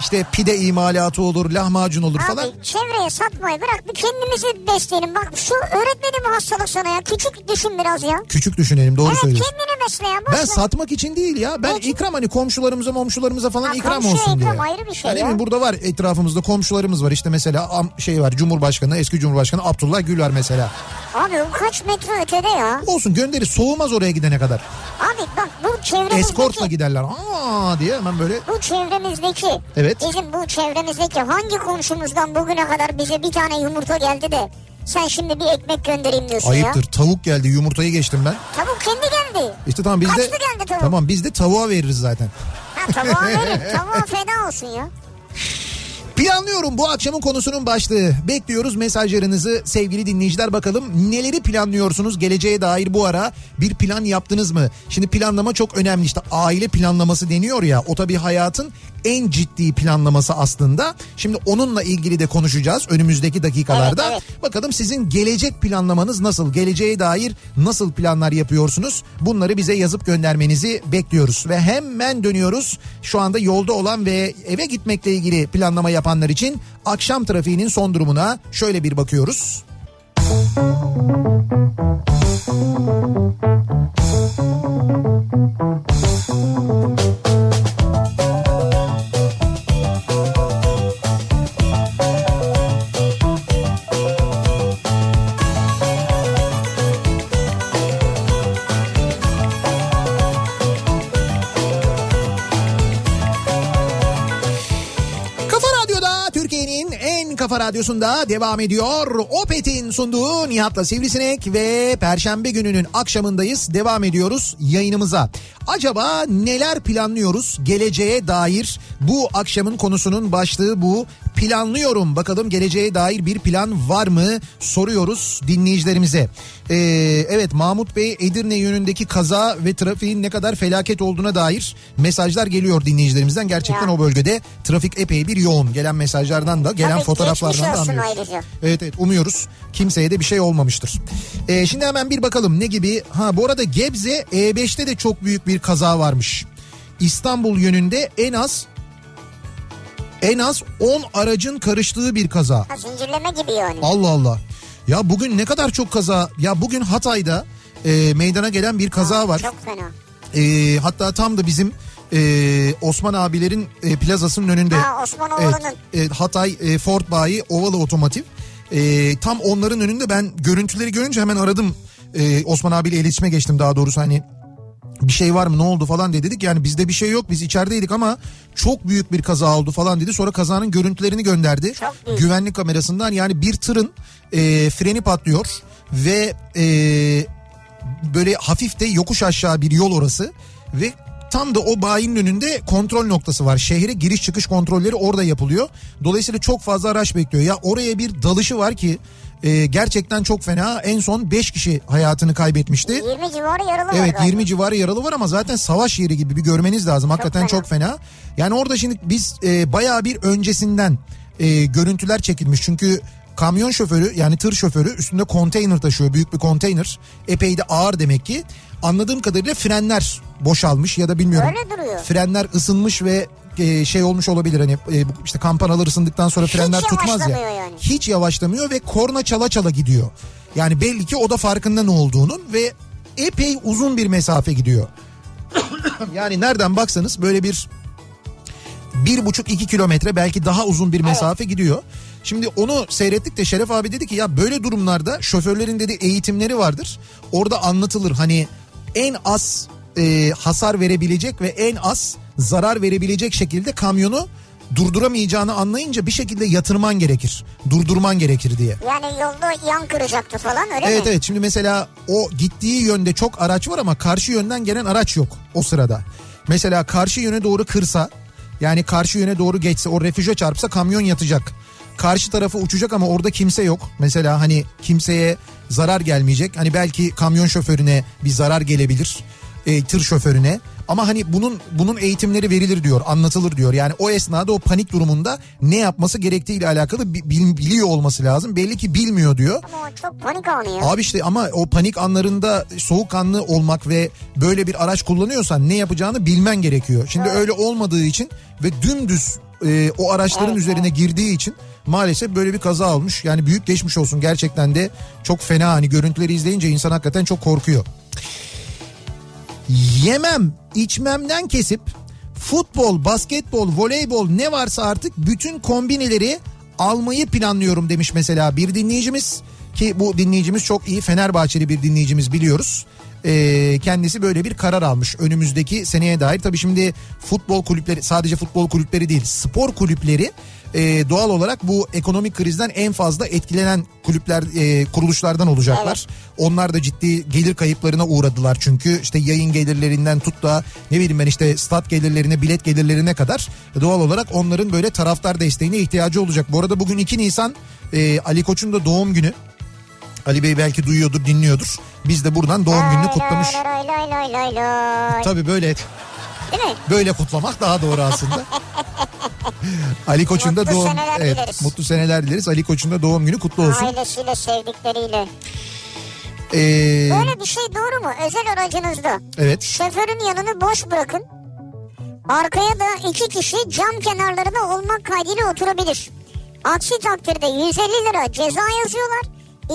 İşte pide imalatı olur, lahmacun olur falan. Abi çevreye satmayı bırak bir kendimizi besleyelim. Bak şu öğretmenim hastalık sana ya. Küçük düşün biraz ya. Küçük düşünelim doğru evet söylüyorsun. kendini besle ya. boş Ben ver. satmak için değil ya. Ben için? ikram hani komşularımıza momşularımıza falan Ha, ikram olsun diye. ikram ayrı bir şey Yani ya. Burada var etrafımızda komşularımız var. İşte mesela am- şey var Cumhurbaşkanı, eski Cumhurbaşkanı Abdullah Gül var mesela. Abi o kaç metre ötede ya. Olsun gönderi soğumaz oraya gidene kadar. Abi bak bu çevremizdeki... Eskortla giderler. Aa diye hemen böyle Bu çevremizdeki, Evet. bizim bu çevremizdeki hangi komşumuzdan bugüne kadar bize bir tane yumurta geldi de sen şimdi bir ekmek göndereyim diyorsun ayıptır. ya. Tavuk geldi yumurtayı geçtim ben. Tavuk kendi geldi. İşte tamam biz de Kaçtı geldi tavuk? tamam biz de tavuğa veririz zaten. Ha tavuğa verin. Tavuğa feda olsun ya. Planlıyorum bu akşamın konusunun başlığı. Bekliyoruz mesajlarınızı sevgili dinleyiciler bakalım neleri planlıyorsunuz geleceğe dair bu ara bir plan yaptınız mı? Şimdi planlama çok önemli işte aile planlaması deniyor ya o tabii hayatın en ciddi planlaması aslında. Şimdi onunla ilgili de konuşacağız önümüzdeki dakikalarda. Evet, Bakalım sizin gelecek planlamanız nasıl? Geleceğe dair nasıl planlar yapıyorsunuz? Bunları bize yazıp göndermenizi bekliyoruz. Ve hemen dönüyoruz. Şu anda yolda olan ve eve gitmekle ilgili planlama yapanlar için akşam trafiğinin son durumuna şöyle bir bakıyoruz. Kafa kafa radyosunda devam ediyor. Opet'in sunduğu Nihat'la Sivrisinek ve Perşembe gününün akşamındayız. Devam ediyoruz yayınımıza. Acaba neler planlıyoruz geleceğe dair? Bu akşamın konusunun başlığı bu. Planlıyorum bakalım geleceğe dair bir plan var mı? Soruyoruz dinleyicilerimize. Ee, evet Mahmut Bey Edirne yönündeki kaza ve trafiğin ne kadar felaket olduğuna dair mesajlar geliyor dinleyicilerimizden. Gerçekten Ya. o bölgede trafik epey bir yoğun. Gelen mesajlardan da gelen Tabii, fotoğraflardan da anlıyoruz. ayrıca. Evet evet umuyoruz kimseye de bir şey olmamıştır. Ee, şimdi hemen bir bakalım ne gibi. Ha bu arada Gebze E5'te de çok büyük bir kaza varmış. İstanbul yönünde en az en az 10 aracın karıştığı bir kaza. Ha, zincirleme gibi yani. Allah Allah. Ya bugün ne kadar çok kaza. Ya bugün Hatay'da e, meydana gelen bir kaza var. Çok fena. E, hatta tam da bizim e, Osman abilerin e, plazasının önünde. Ha Osmanoğlu'nun. Evet, evet, Hatay e, Ford Bayi Ovalı Otomotiv. E, tam onların önünde ben görüntüleri görünce hemen aradım. E, Osman abiyle iletişime geçtim daha doğrusu hani bir şey var mı ne oldu falan diye dedik. Yani bizde bir şey yok biz içerideydik ama çok büyük bir kaza oldu falan dedi. Sonra kazanın görüntülerini gönderdi. Güvenlik kamerasından yani bir tırın e, freni patlıyor ve e, böyle hafif de yokuş aşağı bir yol orası ve tam da o bayinin önünde kontrol noktası var. Şehre giriş çıkış kontrolleri orada yapılıyor. Dolayısıyla çok fazla araç bekliyor. Ya oraya bir dalışı var ki e, gerçekten çok fena. En son 5 kişi hayatını kaybetmişti. 20 civarı yaralı var Evet galiba. 20 civarı yaralı var ama zaten savaş yeri gibi bir görmeniz lazım. Hakikaten fena. çok fena. Yani orada şimdi biz e, bayağı bir öncesinden e, görüntüler çekilmiş. Çünkü kamyon şoförü yani tır şoförü üstünde konteyner taşıyor. Büyük bir konteyner. Epey de ağır demek ki. Anladığım kadarıyla frenler boşalmış ya da bilmiyorum. Öyle duruyor. Frenler ısınmış ve e, şey olmuş olabilir hani e, işte kampanalar ısındıktan sonra Hiç frenler tutmaz ya. yani. Hiç yavaşlamıyor ve korna çala çala gidiyor. Yani belli ki o da farkında ne olduğunun ve epey uzun bir mesafe gidiyor. yani nereden baksanız böyle bir bir buçuk iki kilometre belki daha uzun bir mesafe gidiyor. Şimdi onu seyrettik de Şeref abi dedi ki ya böyle durumlarda şoförlerin dedi eğitimleri vardır. Orada anlatılır hani en az e, hasar verebilecek ve en az zarar verebilecek şekilde kamyonu durduramayacağını anlayınca bir şekilde yatırman gerekir. Durdurman gerekir diye. Yani yolda yan kıracaktı falan öyle Evet mi? evet şimdi mesela o gittiği yönde çok araç var ama karşı yönden gelen araç yok o sırada. Mesela karşı yöne doğru kırsa yani karşı yöne doğru geçse o refüje çarpsa kamyon yatacak. Karşı tarafa uçacak ama orada kimse yok. Mesela hani kimseye zarar gelmeyecek. Hani belki kamyon şoförüne bir zarar gelebilir. E, tır şoförüne. Ama hani bunun bunun eğitimleri verilir diyor, anlatılır diyor. Yani o esnada o panik durumunda ne yapması gerektiğiyle alakalı bi- bil- biliyor olması lazım. Belli ki bilmiyor diyor. Ama çok panik anı ya. Abi işte ama o panik anlarında soğukkanlı olmak ve böyle bir araç kullanıyorsan ne yapacağını bilmen gerekiyor. Şimdi öyle olmadığı için ve dümdüz e, o araçların Evet, üzerine girdiği için maalesef böyle bir kaza olmuş. Yani büyük geçmiş olsun gerçekten de çok fena hani görüntüleri izleyince insan hakikaten çok korkuyor. Yemem içmemden kesip futbol, basketbol, voleybol ne varsa artık bütün kombineleri almayı planlıyorum demiş mesela bir dinleyicimiz. Ki bu dinleyicimiz çok iyi Fenerbahçeli bir dinleyicimiz biliyoruz. Ee, kendisi böyle bir karar almış önümüzdeki seneye dair. Tabii şimdi futbol kulüpleri sadece futbol kulüpleri değil spor kulüpleri e, doğal olarak bu ekonomik krizden en fazla etkilenen kulüpler e, kuruluşlardan olacaklar. Onlar da ciddi gelir kayıplarına uğradılar çünkü işte yayın gelirlerinden tut da ne bileyim ben işte stat gelirlerine bilet gelirlerine kadar doğal olarak onların böyle taraftar desteğine ihtiyacı olacak. Bu arada bugün 2 Nisan e, Ali Koç'un da doğum günü. Ali Bey belki duyuyordur dinliyordur. Biz de buradan doğum gününü kutlamış. Tabii böyle Değil mi? böyle kutlamak daha doğru aslında. Ali Koç'un da doğum seneler evet, dileriz. mutlu seneler dileriz. Ali Koç'un da doğum günü kutlu olsun. Ailesiyle sevdikleriyle. Ee, Böyle bir şey doğru mu? Özel aracınızda evet. şoförün yanını boş bırakın. Arkaya da iki kişi cam kenarlarında olmak kaydıyla oturabilir. Aksi takdirde 150 lira ceza yazıyorlar.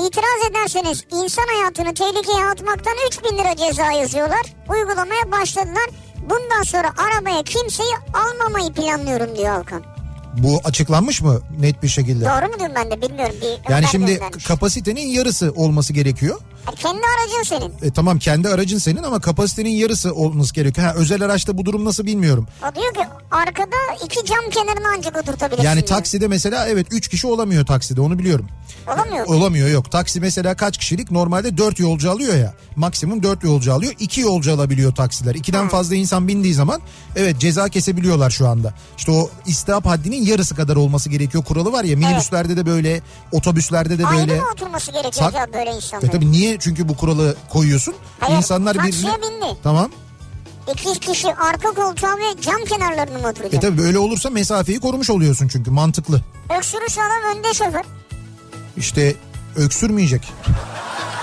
İtiraz ederseniz insan hayatını tehlikeye atmaktan 3000 lira ceza yazıyorlar. Uygulamaya başladılar. Bundan sonra arabaya kimseyi almamayı planlıyorum diyor Alkan. Bu açıklanmış mı net bir şekilde? Doğru mu diyorum ben de bilmiyorum. Bir Yani şimdi göndermiş. kapasitenin yarısı olması gerekiyor. Yani kendi aracın senin. E, tamam kendi aracın senin ama kapasitenin yarısı olması gerekiyor. Ha, özel araçta bu durum nasıl bilmiyorum. O diyor ki arkada iki cam kenarına ancak oturtabilirsin Yani diyor. takside mesela evet 3 kişi olamıyor takside onu biliyorum. Olamıyor? Olamıyor yok. Taksi mesela kaç kişilik? Normalde 4 yolcu alıyor ya. Maksimum 4 yolcu alıyor. 2 yolcu alabiliyor taksiler. 2'den fazla insan bindiği zaman evet ceza kesebiliyorlar şu anda. İşte o istihap haddinin yarısı kadar olması gerekiyor kuralı var ya. Minibüslerde de böyle, otobüslerde de Ayrı böyle. mı oturması gerekiyor acaba böyle insanların? E tabii niye? Çünkü bu kuralı koyuyorsun. Hayır, İnsanlar taksiye birbirine... bindi. Tamam. İki kişi arka koltuğa ve cam kenarlarına mı oturacak? E tabii böyle olursa mesafeyi korumuş oluyorsun çünkü mantıklı. Öksürürse adam önde şoför. İşte öksürmeyecek.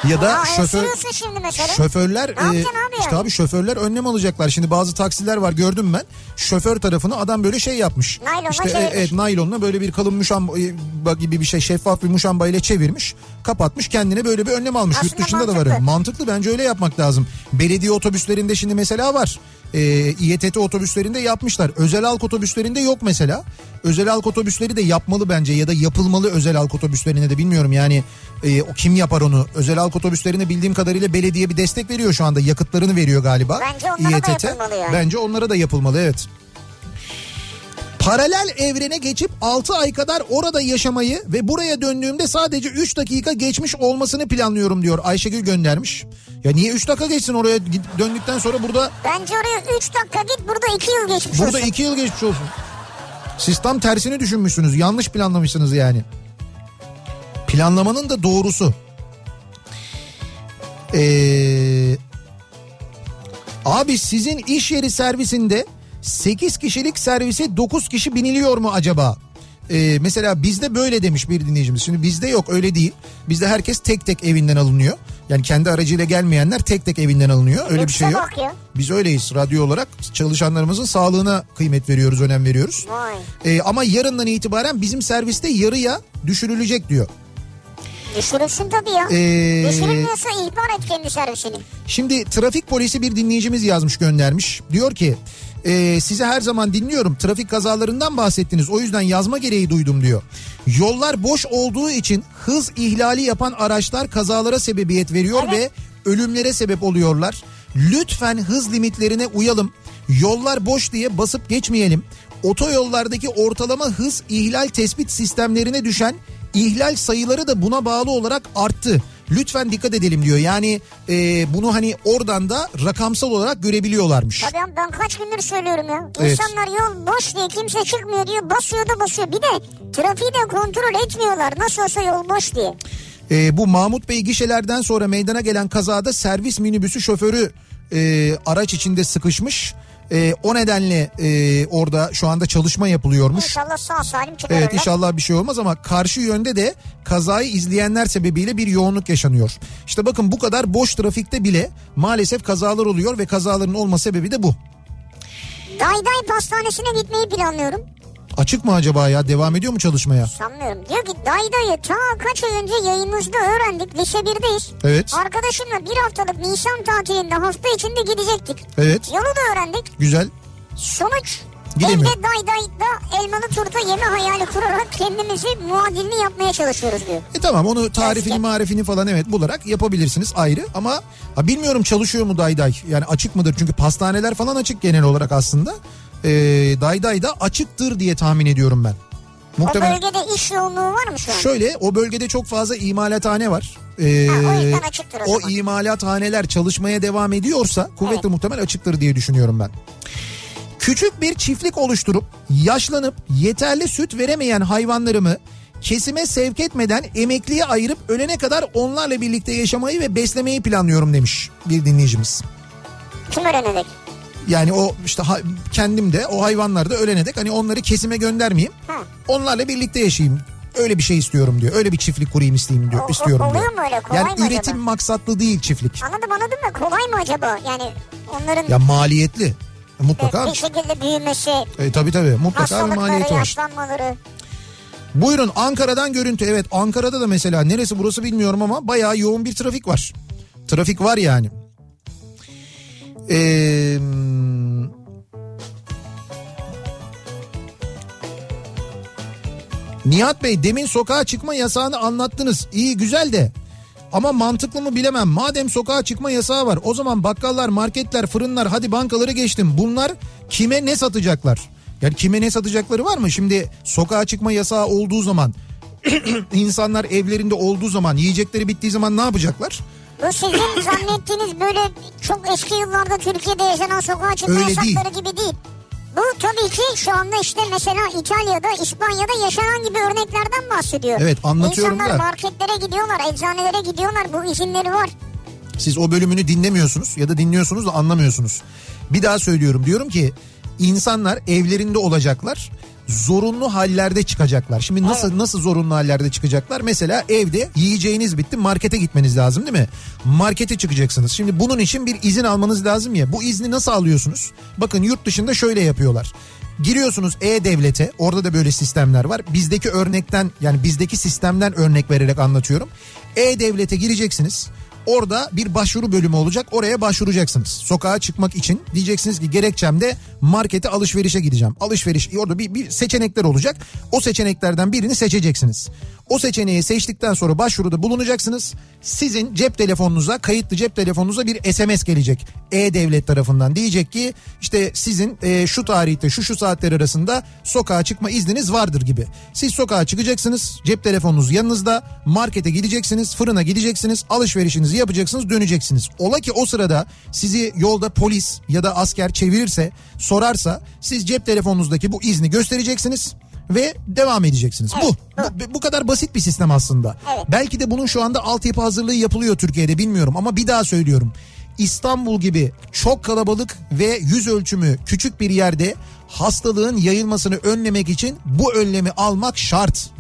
Ya da Aa, şoför şimdi mesela. şoförler e, abi işte abi şoförler önlem alacaklar. Şimdi bazı taksiler var gördüm ben. Şoför tarafını adam böyle şey yapmış. Naylonla işte e, evet naylonla böyle bir kalın muşamba e, gibi bir şey şeffaf bir muşamba ile çevirmiş. Kapatmış kendine böyle bir önlem almış. Yurt Aslında dışında da var. mantıklı. Mantıklı bence öyle yapmak lazım. Belediye otobüslerinde şimdi mesela var. E, İETT otobüslerinde yapmışlar. Özel halk otobüslerinde yok mesela. Özel halk otobüsleri de yapmalı bence ya da yapılmalı özel halk otobüslerine de bilmiyorum yani e, o kim yapar onu. Özel halk otobüslerine bildiğim kadarıyla belediye bir destek veriyor şu anda. Yakıtlarını veriyor galiba. Bence onlara da yapılmalı yani. Bence onlara da yapılmalı evet. Paralel evrene geçip 6 ay kadar orada yaşamayı ve buraya döndüğümde sadece 3 dakika geçmiş olmasını planlıyorum diyor. Ayşegül göndermiş. Ya niye 3 dakika geçsin oraya döndükten sonra burada Bence oraya 3 dakika git burada 2 yıl geçmiş burada olsun. 2 yıl geçmiş olsun. Siz tam tersini düşünmüşsünüz. Yanlış planlamışsınız yani. Planlamanın da doğrusu. Ee, abi sizin iş yeri servisinde 8 kişilik servise 9 kişi biniliyor mu acaba? Ee, mesela bizde böyle demiş bir dinleyicimiz. Şimdi bizde yok öyle değil. Bizde herkes tek tek evinden alınıyor. Yani kendi aracıyla gelmeyenler tek tek evinden alınıyor. Öyle bir şey yok. Biz öyleyiz radyo olarak çalışanlarımızın sağlığına kıymet veriyoruz, önem veriyoruz. Ee, ama yarından itibaren bizim serviste yarıya düşürülecek diyor. Düşürülsün tabii ya. Ee, Düşürülmüyorsa ihbar et kendi servisini. Şimdi trafik polisi bir dinleyicimiz yazmış göndermiş. Diyor ki e, sizi her zaman dinliyorum. Trafik kazalarından bahsettiniz. O yüzden yazma gereği duydum diyor. Yollar boş olduğu için hız ihlali yapan araçlar kazalara sebebiyet veriyor Evet. ve ölümlere sebep oluyorlar. Lütfen hız limitlerine uyalım. Yollar boş diye basıp geçmeyelim. Otoyollardaki ortalama hız ihlal tespit sistemlerine düşen ihlal sayıları da buna bağlı olarak arttı. Lütfen dikkat edelim diyor. Yani e, bunu hani oradan da rakamsal olarak görebiliyorlarmış. Tabii abi ben kaç gündür söylüyorum ya. Evet. İnsanlar yol boş diye kimse çıkmıyor diyor. Basıyor da basıyor. Bir de trafiği de kontrol etmiyorlar. Nasıl olsa yol boş diye. E, bu Mahmut Bey gişelerden sonra meydana gelen kazada servis minibüsü şoförü e, araç içinde sıkışmış. E, o nedenle e, orada şu anda çalışma yapılıyormuş. İnşallah sağ salim çıkar Evet inşallah bir şey olmaz ama karşı yönde de kazayı izleyenler sebebiyle bir yoğunluk yaşanıyor. İşte bakın bu kadar boş trafikte bile maalesef kazalar oluyor ve kazaların olma sebebi de bu. Dayday pastanesine gitmeyi planlıyorum. Açık mı acaba ya? Devam ediyor mu çalışmaya? Sanmıyorum. Diyor ki day dayı ta kaç ay önce yayınınızda öğrendik. Lise 1'deyiz. Evet. Arkadaşımla bir haftalık Nisan tatilinde hafta içinde gidecektik. Evet. Yolu da öğrendik. Güzel. Sonuç Gidemiyor. evde day dayda elmalı turta yeme hayali kurarak kendimizi muadilini yapmaya çalışıyoruz diyor. E tamam onu tarifini marifini falan evet bularak yapabilirsiniz ayrı ama ha, bilmiyorum çalışıyor mu Dayday yani açık mıdır çünkü pastaneler falan açık genel olarak aslında ee, Dayday da açıktır diye tahmin ediyorum ben. O Muhtemelen bölgede iş yoğunluğu var mı şu an? şöyle o bölgede çok fazla imalathane var. Ee, Ha, o o o imalathaneler çalışmaya devam ediyorsa kuvvetle muhtemel açıktır diye düşünüyorum ben. Küçük bir çiftlik oluşturup yaşlanıp yeterli süt veremeyen hayvanlarımı kesime sevk etmeden emekliye ayırıp ölene kadar onlarla birlikte yaşamayı ve beslemeyi planlıyorum demiş bir dinleyicimiz. Kim öğrenecek? Yani o işte ha- kendim de o hayvanlar da ölene dek hani onları kesime göndermeyeyim. Ha. Onlarla birlikte yaşayayım. Öyle bir şey istiyorum diyor. Öyle bir çiftlik kurayım isteyeyim diyor. O- istiyorum oluyor diyor. mu öyle? Kolay yani mı acaba? üretim maksatlı değil çiftlik. Anladım anladım da kolay mı acaba? Yani onların Ya maliyetli. E, Mutlaka. bir şekilde büyümesi, E, tabii tabii mutlaka bir maliyeti var. yaşlanmaları. Buyurun Ankara'dan görüntü. Evet Ankara'da da mesela neresi burası bilmiyorum ama bayağı yoğun bir trafik var. Trafik var yani. Ee, Nihat Bey demin sokağa çıkma yasağını anlattınız. İyi güzel de ama mantıklı mı bilemem. Madem sokağa çıkma yasağı var o zaman bakkallar, marketler, fırınlar hadi bankaları geçtim. Bunlar kime ne satacaklar? Yani kime ne satacakları var mı? Şimdi sokağa çıkma yasağı olduğu zaman insanlar evlerinde olduğu zaman yiyecekleri bittiği zaman ne yapacaklar? Bu sizin zannettiğiniz böyle çok eski yıllarda Türkiye'de yaşanan sokağa çıkma Öyle yasakları gibi değil. Bu tabii ki şu anda işte mesela İtalya'da, İspanya'da yaşanan gibi örneklerden bahsediyor. Evet, anlatıyorum İnsanlar da. marketlere gidiyorlar, eczanelere gidiyorlar. Bu izinleri var. Siz o bölümünü dinlemiyorsunuz ya da dinliyorsunuz da anlamıyorsunuz. Bir daha söylüyorum diyorum ki insanlar evlerinde olacaklar. Zorunlu hallerde çıkacaklar. Şimdi nasıl nasıl zorunlu hallerde çıkacaklar? Mesela evde yiyeceğiniz bitti markete gitmeniz lazım değil mi? Markete çıkacaksınız. Şimdi bunun için bir izin almanız lazım ya. Bu izni nasıl alıyorsunuz? Bakın yurt dışında şöyle yapıyorlar. Giriyorsunuz E-Devlet'e orada da böyle sistemler var. Bizdeki örnekten yani bizdeki sistemden örnek vererek anlatıyorum. E-Devlet'e gireceksiniz. Orada bir başvuru bölümü olacak. Oraya başvuracaksınız. Sokağa çıkmak için diyeceksiniz ki gerekçemde markete alışverişe gideceğim. Alışveriş orada bir, bir seçenekler olacak. O seçeneklerden birini seçeceksiniz. O seçeneği seçtikten sonra başvuruda bulunacaksınız. Sizin cep telefonunuza, kayıtlı cep telefonunuza bir SMS gelecek. E-Devlet tarafından diyecek ki işte sizin e, şu tarihte şu şu saatler arasında sokağa çıkma izniniz vardır gibi. Siz sokağa çıkacaksınız. Cep telefonunuz yanınızda. Markete gideceksiniz, fırına gideceksiniz, alışverişinizi yapacaksınız, döneceksiniz. Ola ki o sırada sizi yolda polis ya da asker çevirirse, sorarsa siz cep telefonunuzdaki bu izni göstereceksiniz ve devam edeceksiniz. Bu, bu bu kadar basit bir sistem aslında. Evet. Belki de bunun şu anda altyapı hazırlığı yapılıyor Türkiye'de bilmiyorum ama bir daha söylüyorum. İstanbul gibi çok kalabalık ve yüz ölçümü küçük bir yerde hastalığın yayılmasını önlemek için bu önlemi almak şart.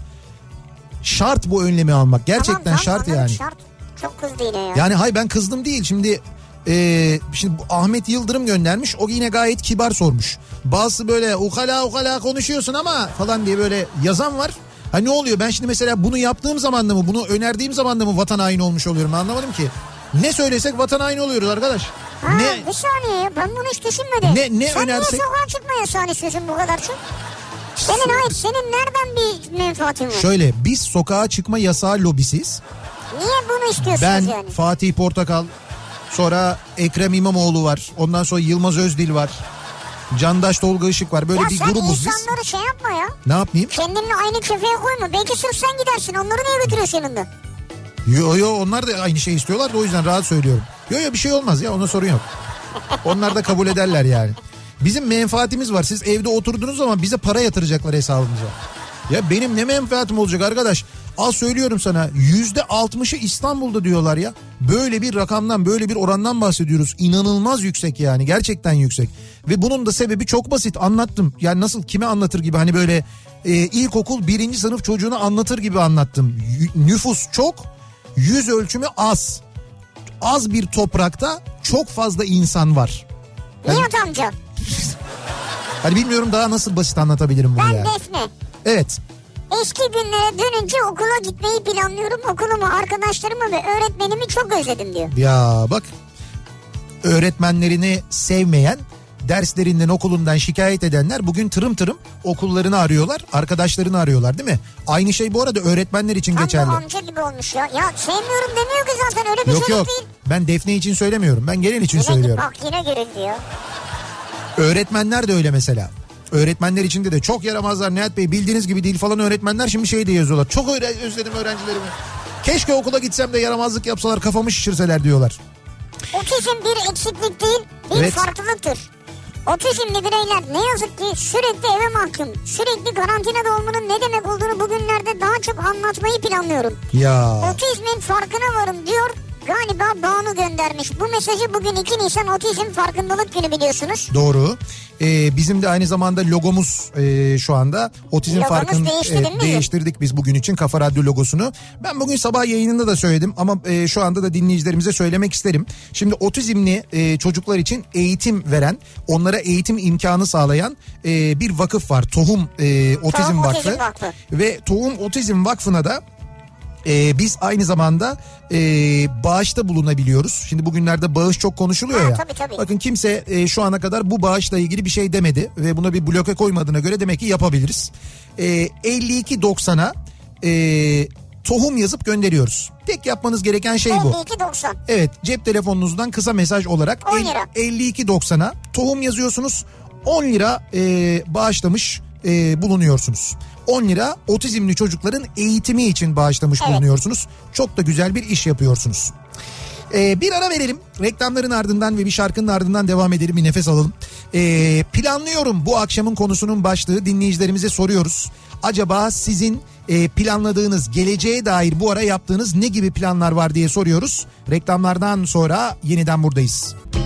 Şart bu önlemi almak. Gerçekten Tamam, tamam, şart yani. Şart. Çok kızdı yine ya. Yani hay ben kızdım değil şimdi e, şimdi bu Ahmet Yıldırım göndermiş o yine gayet kibar sormuş. Bazısı böyle ukala ukala konuşuyorsun ama falan diye böyle yazan var. Ha ne oluyor ben şimdi mesela bunu yaptığım zaman da mı bunu önerdiğim zaman da mı vatan haini olmuş oluyorum anlamadım ki. Ne söylesek vatan haini oluyoruz arkadaş. Ha, Ne bir saniye ya ben bunu hiç düşünmedim. Ne- ne Sen önersek- niye sokağa çıkma yasağını istiyorsun bu kadar çok? Senin hayır senin nereden bir menfaatin var? şöyle biz sokağa çıkma yasağı lobisiyiz. Niye bunu istiyorsunuz Ben yani? Fatih Portakal sonra Ekrem İmamoğlu var. Ondan sonra Yılmaz Özdil var. Candaş Tolga Işık var. Böyle ya bir sen grubuz biz. insanları şey yapma ya. Ne yapmayayım? Kendini aynı kefeye koyma. Belki sırf sen gidersin. Onları niye götürüyorsun yanında? Yo yo onlar da aynı şey istiyorlar da o yüzden rahat söylüyorum. Yo yo bir şey olmaz ya ona sorun yok. Onlar da kabul ederler yani. Bizim menfaatimiz var. Siz evde oturduğunuz zaman bize para yatıracaklar hesabımıza. Ya benim ne menfaatim olacak arkadaş? Az söylüyorum sana yüzde altmışı İstanbul'da diyorlar ya. Böyle bir rakamdan böyle bir orandan bahsediyoruz. İnanılmaz yüksek yani gerçekten yüksek. Ve bunun da sebebi çok basit anlattım. Yani nasıl kime anlatır gibi hani böyle e, ilkokul birinci sınıf çocuğuna anlatır gibi anlattım. Nüfus çok yüz ölçümü az. Az bir toprakta çok fazla insan var. Yani- Nihat amca. Hani bilmiyorum daha nasıl basit anlatabilirim bunu Ben ya. Defne. Evet. Eski günlere dönünce okula gitmeyi planlıyorum. Okulumu, arkadaşlarımı ve öğretmenimi çok özledim diyor. Ya bak öğretmenlerini sevmeyen derslerinden okulundan şikayet edenler bugün tırım tırım okullarını arıyorlar arkadaşlarını arıyorlar değil mi? Aynı şey bu arada öğretmenler için Tam geçerli. bu amca gibi olmuş ya. Ya sevmiyorum demiyor ki zaten öyle bir Yok çocuk yok değil. ben Defne için söylemiyorum ben genel için Yine söylüyorum. bak yine görüldü ya. Öğretmenler de öyle mesela. Öğretmenler içinde de çok yaramazlar Nihat Bey bildiğiniz gibi değil falan öğretmenler şimdi şey diye yazıyorlar. Çok özledim öğrencilerimi. Keşke okula gitsem de yaramazlık yapsalar kafamı şişirseler diyorlar. Otizm bir eksiklik değil, bir Evet. farklılıktır. Otizmli bireyler ne yazık ki sürekli eve mahkum, sürekli karantinada olmanın ne demek olduğunu bugünlerde daha çok anlatmayı planlıyorum. Ya Otizmin farkına varım diyor. Galiba Banu göndermiş. Bu mesajı bugün 2 Nisan Otizm Farkındalık Günü biliyorsunuz. doğru. Ee, bizim de aynı zamanda logomuz e, şu anda otizm Logomuz farkın değişti değil mi? değiştirdik biz bugün için Kafa Radyo logosunu. Ben bugün sabah yayınında da söyledim ama e, şu anda da dinleyicilerimize söylemek isterim. Şimdi otizmli e, çocuklar için eğitim veren, onlara eğitim imkanı sağlayan e, bir vakıf var. Tohum e, Otizm Tohum Vakfı. Otizm Vakfı. Ve Tohum Otizm Vakfı'na da e, biz aynı zamanda e, bağışta bulunabiliyoruz. Şimdi bugünlerde bağış çok konuşuluyor Ha, ya. tabii, tabii. Bakın kimse e, şu ana kadar bu bağışla ilgili bir şey demedi ve buna bir bloke koymadığına göre demek ki yapabiliriz. E, 52.90'a e, tohum yazıp gönderiyoruz. Tek yapmanız gereken şey bu. 52.90. Evet cep telefonunuzdan kısa mesaj olarak 10 el- lira. 52.90'a tohum yazıyorsunuz. 10 lira e, bağışlamış e, bulunuyorsunuz. 10 lira otizmli çocukların eğitimi için bağışlamış Evet. bulunuyorsunuz. Çok da güzel bir iş yapıyorsunuz. E, bir ara verelim. Reklamların ardından ve bir şarkının ardından devam edelim. Bir nefes alalım. E, planlıyorum bu akşamın konusunun başlığı. Dinleyicilerimize soruyoruz. Acaba sizin e, planladığınız geleceğe dair bu ara yaptığınız ne gibi planlar var diye soruyoruz. Reklamlardan sonra yeniden buradayız. Kah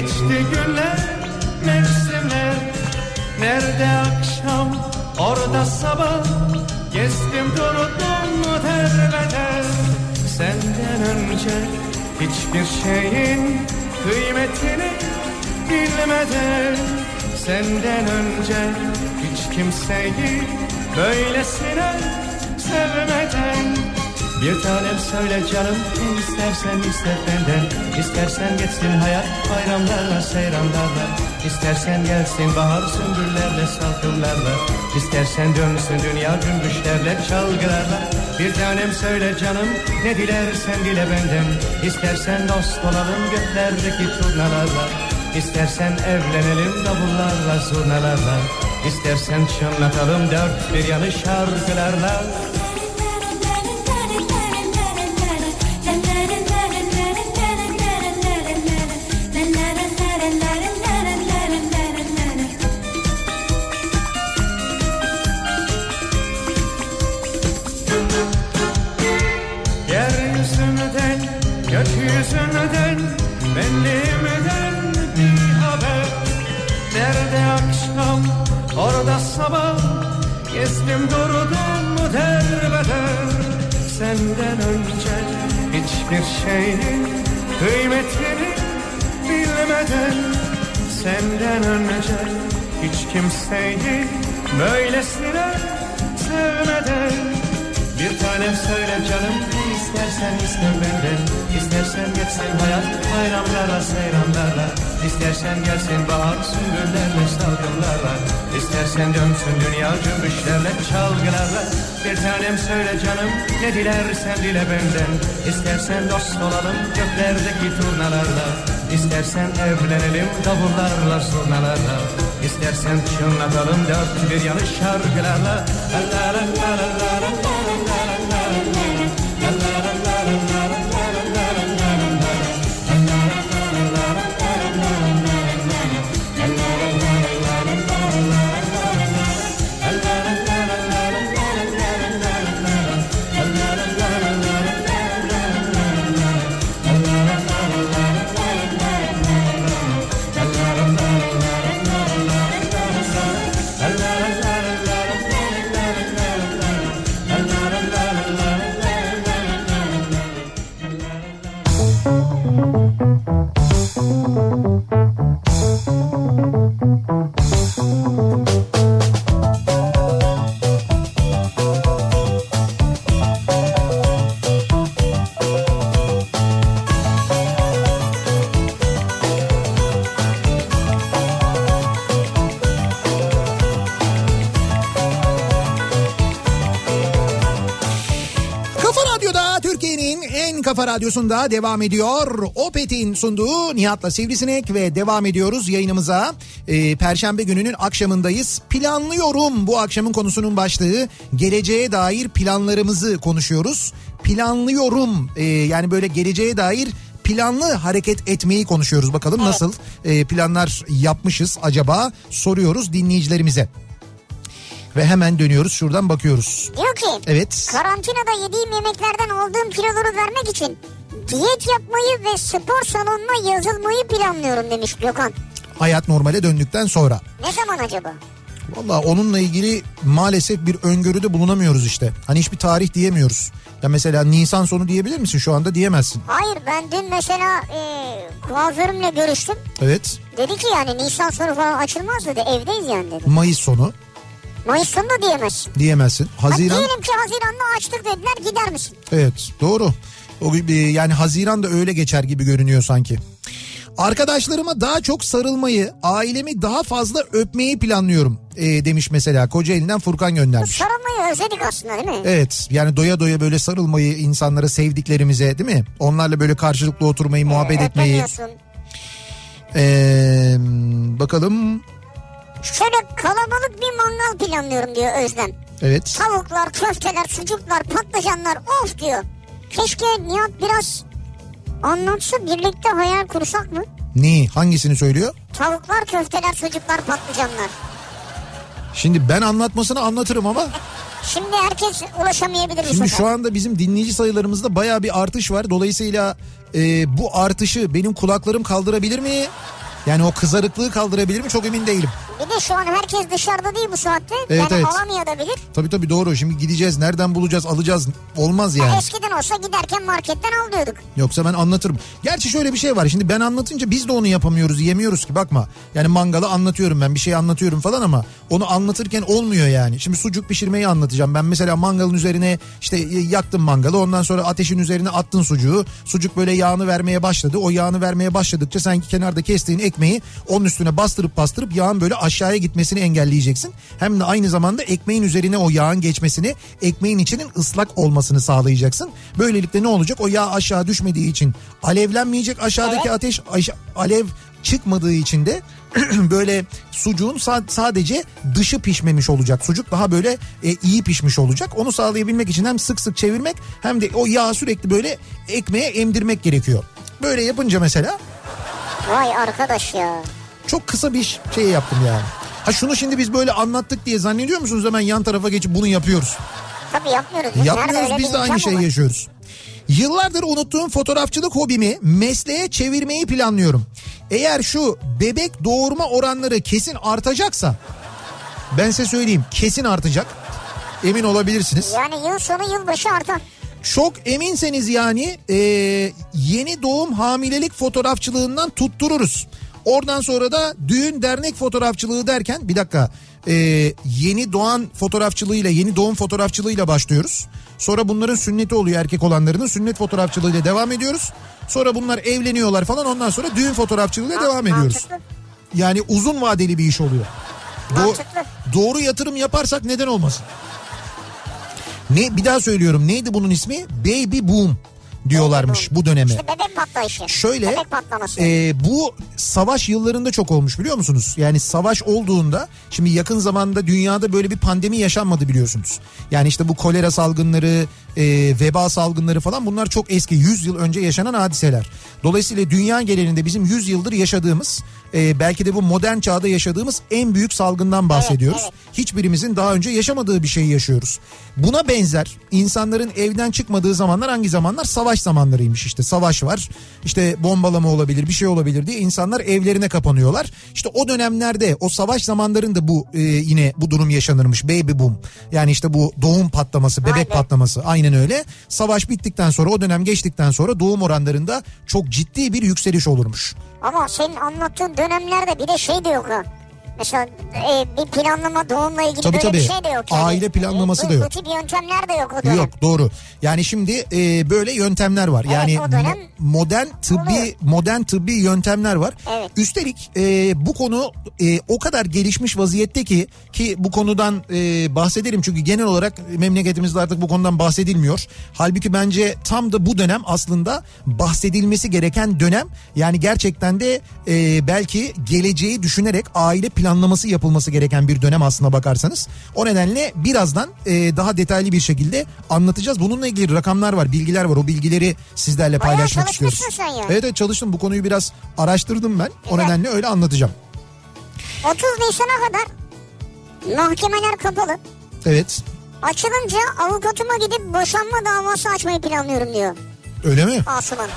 Geçti günler, mevsimler Nerede akşam, orada sabah. Gezdim durdum derbeder Senden önce hiçbir şeyin kıymetini bilmeden. Senden önce hiç kimseyi böylesine sevmeden bir tanem söyle canım ne istersen iste benden. İstersen geçsin hayat bayramlarla seyranlarla. İstersen gelsin bahar sümbüllerle salkımlarla. İstersen dönsün dünya cümbüşlerle çalgılarla. Bir tanem söyle canım ne dilersen dile benden. İstersen dost olalım göklerdeki turnalarla. İstersen evlenelim davullarla zurnalarla. İstersen çınlatalım dört bir yanı şarkılarla gökyüzünden, benliğimden bir haber. Nerede akşam, orada sabah. Gezdim durdum derbeder. Senden önce hiçbir şeyin kıymetini bilmeden. Senden önce hiç kimseyi böylesine sevmeden. Bir tanem söyle canım İstersen iste benden İstersen geçsin hayat. Bayramlara seyranlarla İstersen gelsin bahar sümbüllerle salgınlarla İstersen dönsün dünya cümbüşlerle çalgılarla Bir tanem söyle canım ne dilersen dile benden. İstersen dost olalım göklerdeki turnalarla. İstersen evlenelim davullarla zurnalarla. İstersen çınlatalım dört bir yanı şarkılarla. La la la la la la. Radyosunda devam ediyor. Opet'in sunduğu Nihat'la Sivrisinek ve devam ediyoruz yayınımıza. Ee, Perşembe gününün akşamındayız. Planlıyorum bu akşamın konusunun başlığı. Geleceğe dair planlarımızı konuşuyoruz. Planlıyorum ee, yani böyle geleceğe dair planlı hareket etmeyi konuşuyoruz. Bakalım nasıl e, planlar yapmışız acaba soruyoruz dinleyicilerimize. Ve hemen dönüyoruz şuradan bakıyoruz. Diyor ki Evet. karantinada yediğim yemeklerden aldığım kiloları vermek için diyet yapmayı ve spor salonuna yazılmayı planlıyorum demiş Gökhan. Hayat normale döndükten sonra. Ne zaman acaba? Valla onunla ilgili maalesef bir öngörüde bulunamıyoruz işte. Hani hiçbir tarih diyemiyoruz. Ya mesela Nisan sonu diyebilir misin? Şu anda diyemezsin. Hayır ben dün mesela e, kuaförümle görüştüm. Evet. Dedi ki yani Nisan sonu falan açılmaz dedi evdeyiz yani dedi. Mayıs sonu Mayıs sonu da diyemezsin. diyemezsin. Ha, Haziran diyelim ki Haziran'da açtık dediler gider misin? evet doğru. O gibi yani Haziran da öyle geçer gibi görünüyor sanki. Arkadaşlarıma daha çok sarılmayı, ailemi daha fazla öpmeyi planlıyorum e, demiş mesela. Kocaeli'nden Furkan göndermiş. Sarılmayı özledik aslında değil mi? Evet yani doya doya böyle sarılmayı insanlara sevdiklerimize değil mi? Onlarla böyle karşılıklı oturmayı, muhabbet etmeyi. Ee, bakalım Şöyle kalabalık bir mangal planlıyorum diyor Özlem. evet. Tavuklar, köfteler, sucuklar, patlıcanlar of diyor. Keşke Nihat biraz anlatsa birlikte hayal kursak mı? Ne hangisini söylüyor? Tavuklar, köfteler, sucuklar, patlıcanlar. Şimdi ben anlatmasını anlatırım ama Şimdi herkes ulaşamayabilir şimdi şu anda bizim dinleyici sayılarımızda baya bir artış var. Dolayısıyla e, bu artışı benim kulaklarım kaldırabilir mi? Yani o kızarıklığı kaldırabilir mi çok emin değilim. Bir de şu an herkes dışarıda değil bu saatte. Evet, yani evet. alamayabilir. Tabii tabii doğru şimdi gideceğiz nereden bulacağız alacağız olmaz yani. Eskiden olsa giderken marketten al diyorduk. Yoksa ben anlatırım. Gerçi şöyle bir şey var. Şimdi ben anlatınca biz de onu yapamıyoruz, yemiyoruz ki bakma. Yani mangalı anlatıyorum ben bir şey anlatıyorum falan ama onu anlatırken olmuyor yani. Şimdi sucuk pişirmeyi anlatacağım. Ben mesela mangalın üzerine işte yaktım mangalı. Ondan sonra ateşin üzerine attın sucuğu. Sucuk böyle yağını vermeye başladı. O yağını vermeye başladıkça sen kenarda kestiğin ekmeği onun üstüne bastırıp bastırıp yağın böyle aşağıya gitmesini engelleyeceksin. Hem de aynı zamanda ekmeğin üzerine o yağın geçmesini, ekmeğin içinin ıslak olmasını sağlayacaksın. Böylelikle ne olacak? O yağ aşağı düşmediği için alevlenmeyecek aşağıdaki ateş aşa- alev çıkmadığı için de böyle sucuğun sa- sadece dışı pişmemiş olacak. Sucuk daha böyle e, iyi pişmiş olacak. Onu sağlayabilmek için hem sık sık çevirmek hem de o yağı sürekli böyle ekmeğe emdirmek gerekiyor. Böyle yapınca mesela Vay arkadaş ya. çok kısa bir şey yaptım yani. Ha şunu şimdi biz böyle anlattık diye zannediyor musunuz hemen yan tarafa geçip bunu yapıyoruz? Tabii yapmıyoruz. Nerede Yapmıyoruz biz de aynı şeyi yaşıyoruz. Yıllardır unuttuğum fotoğrafçılık hobimi mesleğe çevirmeyi planlıyorum. Eğer şu bebek doğurma oranları kesin artacaksa ben size söyleyeyim kesin artacak. Emin olabilirsiniz. Yani yıl sonu yılbaşı artar. Çok eminseniz yani e, yeni doğum hamilelik fotoğrafçılığından tuttururuz. Oradan sonra da düğün dernek fotoğrafçılığı derken bir dakika e, yeni doğan fotoğrafçılığıyla yeni doğum fotoğrafçılığıyla başlıyoruz. Sonra bunların sünneti oluyor erkek olanlarının sünnet fotoğrafçılığıyla devam ediyoruz. Sonra bunlar evleniyorlar falan ondan sonra düğün fotoğrafçılığıyla devam ediyoruz. Yani uzun vadeli bir iş oluyor. Do- doğru yatırım yaparsak neden olmasın? Ne bir daha söylüyorum neydi bunun ismi? Baby boom diyorlarmış bu döneme. İşte bebek patlayışı. Şöyle Bebek patlaması. e, bu savaş yıllarında çok olmuş biliyor musunuz? Yani savaş olduğunda şimdi yakın zamanda dünyada böyle bir pandemi yaşanmadı biliyorsunuz. Yani işte bu kolera salgınları, e, veba salgınları falan bunlar çok eski 100 yıl önce yaşanan hadiseler. Dolayısıyla dünya genelinde bizim 100 yıldır yaşadığımız e, belki de bu modern çağda yaşadığımız en büyük salgından bahsediyoruz. evet. Hiçbirimizin daha önce yaşamadığı bir şeyi yaşıyoruz. Buna benzer insanların evden çıkmadığı zamanlar hangi zamanlar? Savaş zamanlarıymış işte. Savaş var. İşte bombalama olabilir, bir şey olabilir diye insanlar evlerine kapanıyorlar. İşte o dönemlerde, o savaş zamanlarında bu e, yine bu durum yaşanırmış. Baby boom. Yani işte bu doğum patlaması, bebek be. patlaması. Aynen öyle. Savaş bittikten sonra, o dönem geçtikten sonra doğum oranlarında çok ciddi bir yükseliş olurmuş. Ama senin anlattığın dönemlerde bir de şey de yok ha. Mesela e, bir planlama doğumla ilgili Tabii, böyle tabii. bir şey de yok. yani. Aile planlaması bu, da yok. Bu tip yöntemler de yok o dönem. Yok doğru. Yani şimdi e, böyle yöntemler var. Evet, yani dönem mo- modern tıbbi oluyor. modern tıbbi yöntemler var. Evet. Üstelik e, bu konu e, o kadar gelişmiş vaziyette ki ki bu konudan e, bahsedelim çünkü genel olarak memleketimizde artık bu konudan bahsedilmiyor. Halbuki bence tam da bu dönem aslında bahsedilmesi gereken dönem. Yani gerçekten de e, belki geleceği düşünerek aile planlaması yapılması gereken bir dönem aslına bakarsanız. O nedenle birazdan e, daha detaylı bir şekilde anlatacağız. Bununla ilgili rakamlar var, bilgiler var. O bilgileri sizlerle Bayağı paylaşmak istiyoruz. çalışmışsın sen ya. Evet evet çalıştım. Bu konuyu biraz araştırdım ben. O Güzel. nedenle öyle anlatacağım. 30 Nisan'a kadar mahkemeler kapalı. Evet. Açılınca avukatıma gidip boşanma davası açmayı planlıyorum diyor Öyle mi? Asuman.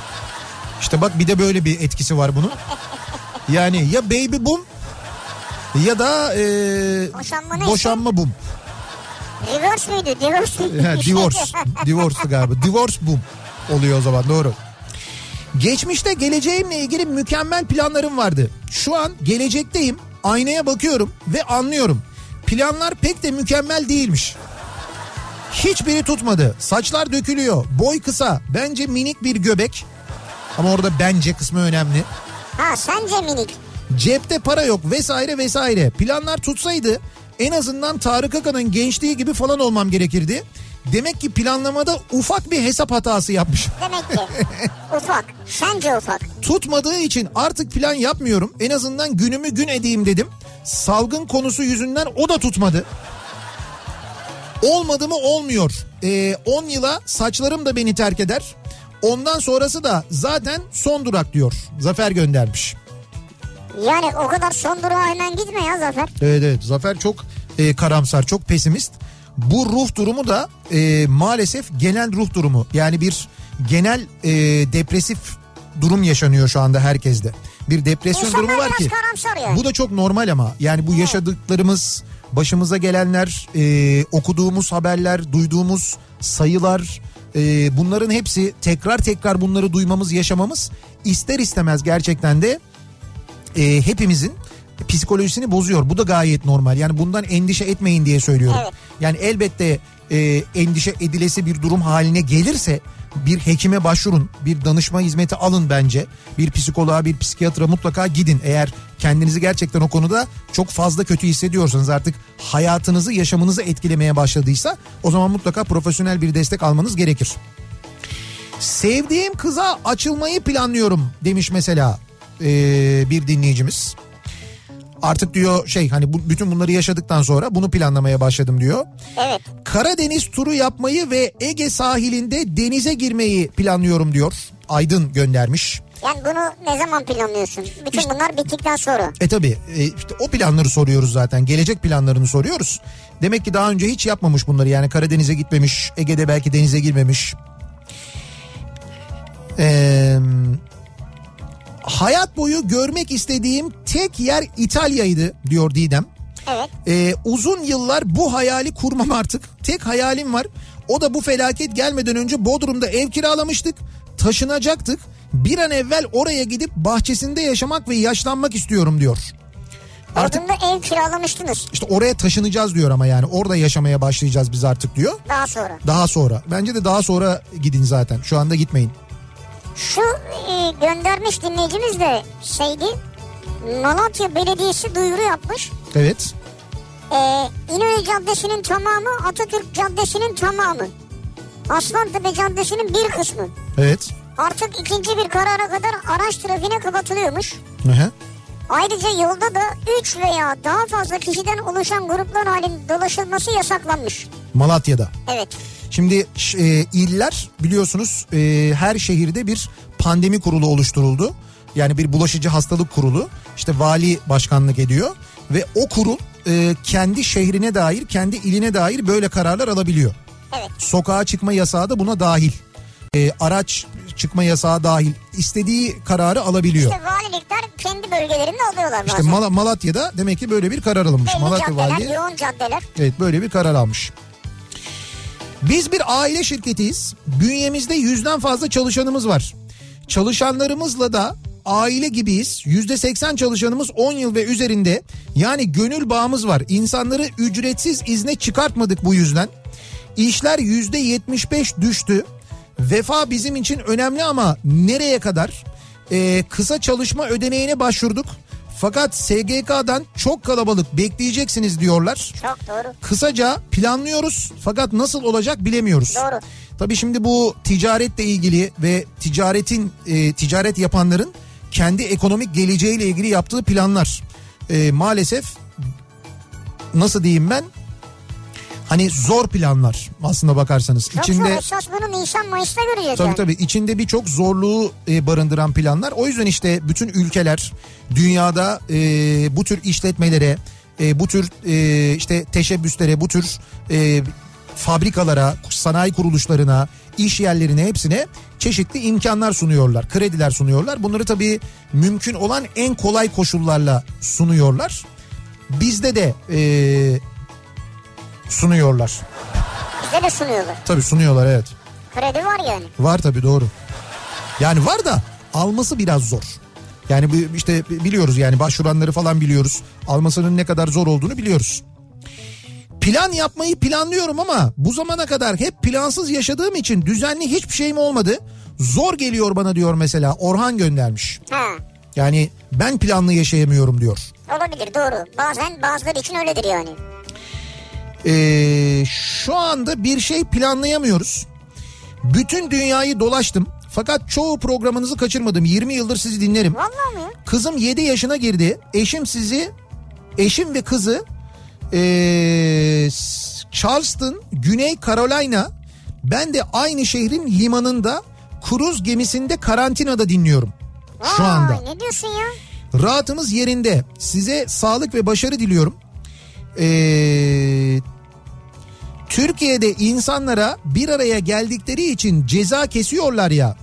İşte bak bir de böyle bir etkisi var bunun. Yani ya baby boom ya da e, Boşanma boşanma boom. Divorce müydü? Divorce? Ha, divorce. Divorce'tu galiba. Divorce boom oluyor o zaman doğru. Geçmişte geleceğimle ilgili mükemmel planlarım vardı. Şu an gelecekteyim. Aynaya bakıyorum ve anlıyorum. Planlar pek de mükemmel değilmiş. Hiçbiri tutmadı. Saçlar dökülüyor. Boy kısa. Bence minik bir göbek. Ama orada bence kısmı önemli. Ha sence minik. Cepte para yok vesaire vesaire. Planlar tutsaydı en azından Tarık Akan'ın gençliği gibi falan olmam gerekirdi. Demek ki planlamada ufak bir hesap hatası yapmış. Demek ki ufak. Sence ufak. Tutmadığı için artık plan yapmıyorum. En azından günümü gün edeyim dedim. Salgın konusu yüzünden o da tutmadı. Olmadı mı olmuyor. Ee, 10 yıla saçlarım da beni terk eder. Ondan sonrası da zaten son durak diyor. Zafer göndermiş. Yani o kadar son durağa hemen gitme ya Zafer. Evet evet Zafer çok e, karamsar çok pesimist. Bu ruh durumu da e, maalesef genel ruh durumu. Yani bir genel e, depresif durum yaşanıyor şu anda herkeste. Bir depresyon İnsanlar durumu var ki. yani. Bu da çok normal ama yani bu yaşadıklarımız başımıza gelenler e, okuduğumuz haberler duyduğumuz sayılar e, bunların hepsi tekrar tekrar bunları duymamız yaşamamız ister istemez gerçekten de e, hepimizin psikolojisini bozuyor. Bu da gayet normal. Yani bundan endişe etmeyin diye söylüyorum. Evet. Yani elbette e, endişe edilesi bir durum haline gelirse bir hekime başvurun, bir danışma hizmeti alın bence. Bir psikoloğa, bir psikiyatra mutlaka gidin. Eğer kendinizi gerçekten o konuda çok fazla kötü hissediyorsanız artık hayatınızı, yaşamınızı etkilemeye başladıysa o zaman mutlaka profesyonel bir destek almanız gerekir. Sevdiğim kıza açılmayı planlıyorum demiş mesela ee, bir dinleyicimiz. Artık diyor şey hani bu, bütün bunları yaşadıktan sonra bunu planlamaya başladım diyor. Evet. Karadeniz turu yapmayı ve Ege sahilinde denize girmeyi planlıyorum diyor. Aydın göndermiş. Yani bunu ne zaman planlıyorsun? Bütün İşte- bunlar bittikten sonra. E tabi işte o planları soruyoruz zaten. Gelecek planlarını soruyoruz. Demek ki daha önce hiç yapmamış bunları. Yani Karadeniz'e gitmemiş, Ege'de belki denize girmemiş. Ee, hayat boyu görmek istediğim tek yer İtalya'ydı diyor Didem. Evet. Ee, uzun yıllar bu hayali kurmam artık. Tek hayalim var. O da bu felaket gelmeden önce Bodrum'da ev kiralamıştık. Taşınacaktık. Bir an evvel oraya gidip bahçesinde yaşamak ve yaşlanmak istiyorum diyor. Artık Bodrum'da ev kiralamıştınız işte oraya taşınacağız diyor ama yani orada yaşamaya başlayacağız biz artık diyor. daha sonra. Daha sonra. Bence de daha sonra gidin zaten. Şu anda gitmeyin. Şu e, göndermiş dinleyicimiz de şeydi. Malatya Belediyesi duyuru yapmış. Evet. E, İnönü Caddesi'nin tamamı Atatürk Caddesi'nin tamamı. Aslantepe Caddesi'nin bir kısmı. Evet. Artık ikinci bir karara kadar araç trafiğine kapatılıyormuş. Hı hı. Ayrıca yolda da 3 veya daha fazla kişiden oluşan gruplar halinde dolaşılması yasaklanmış. Malatya'da. Evet. Şimdi e, iller biliyorsunuz e, her şehirde bir pandemi kurulu oluşturuldu. Yani bir bulaşıcı hastalık kurulu. İşte vali başkanlık ediyor ve o kurul e, kendi şehrine dair, kendi iline dair böyle kararlar alabiliyor. Evet. Sokağa çıkma yasağı da buna dahil. E, araç çıkma yasağı dahil. istediği kararı alabiliyor. İşte valilikler kendi bölgelerinde alıyorlar İşte. Mal- Malatya'da demek ki böyle bir karar alınmış. Belli Malatya caddeler, Valiliği yoğun caddeler. Evet böyle bir karar almış. Biz bir aile şirketiyiz. Bünyemizde yüzden fazla çalışanımız var. Çalışanlarımızla da aile gibiyiz. Yüzde seksen çalışanımız 10 yıl ve üzerinde. Yani gönül bağımız var. İnsanları ücretsiz izne çıkartmadık bu yüzden. İşler yüzde yetmiş beş düştü. Vefa bizim için önemli ama nereye kadar? Ee, kısa çalışma ödeneğine başvurduk. Fakat SGK'dan çok kalabalık bekleyeceksiniz diyorlar. Çok doğru. Kısaca planlıyoruz fakat nasıl olacak bilemiyoruz. Doğru. Tabii şimdi bu ticaretle ilgili ve ticaretin e, ticaret yapanların kendi ekonomik geleceğiyle ilgili yaptığı planlar e, maalesef nasıl diyeyim ben hani zor planlar aslında bakarsanız Çok içinde zor. Esas bunu Nisan Mayıs'ta göreceğiz Tabii yani. tabii içinde birçok zorluğu e, barındıran planlar. O yüzden işte bütün ülkeler dünyada e, bu tür işletmelere, e, bu tür e, işte teşebbüslere, bu tür e, fabrikalara, sanayi kuruluşlarına, iş yerlerine hepsine çeşitli imkanlar sunuyorlar, krediler sunuyorlar. Bunları tabii mümkün olan en kolay koşullarla sunuyorlar. Bizde de e, sunuyorlar. Bize de sunuyorlar. Tabii sunuyorlar evet. Kredi var yani. Var tabii doğru. Yani var da alması biraz zor. Yani bu işte biliyoruz yani başvuranları falan biliyoruz. Almasının ne kadar zor olduğunu biliyoruz. Plan yapmayı planlıyorum ama bu zamana kadar hep plansız yaşadığım için düzenli hiçbir şeyim olmadı. Zor geliyor bana diyor mesela Orhan göndermiş. Ha. Yani ben planlı yaşayamıyorum diyor. Olabilir doğru. Bazen bazıları için öyledir yani. Ee, şu anda bir şey planlayamıyoruz. Bütün dünyayı dolaştım. Fakat çoğu programınızı kaçırmadım. 20 yıldır sizi dinlerim. Vallahi mi? Kızım 7 yaşına girdi. Eşim sizi, eşim ve kızı ee, Charleston, Güney Carolina. Ben de aynı şehrin limanında kruz gemisinde karantinada dinliyorum. Şu Vay, anda. Ne diyorsun ya? Rahatımız yerinde. Size sağlık ve başarı diliyorum. Ee, Türkiye'de insanlara bir araya geldikleri için ceza kesiyorlar ya.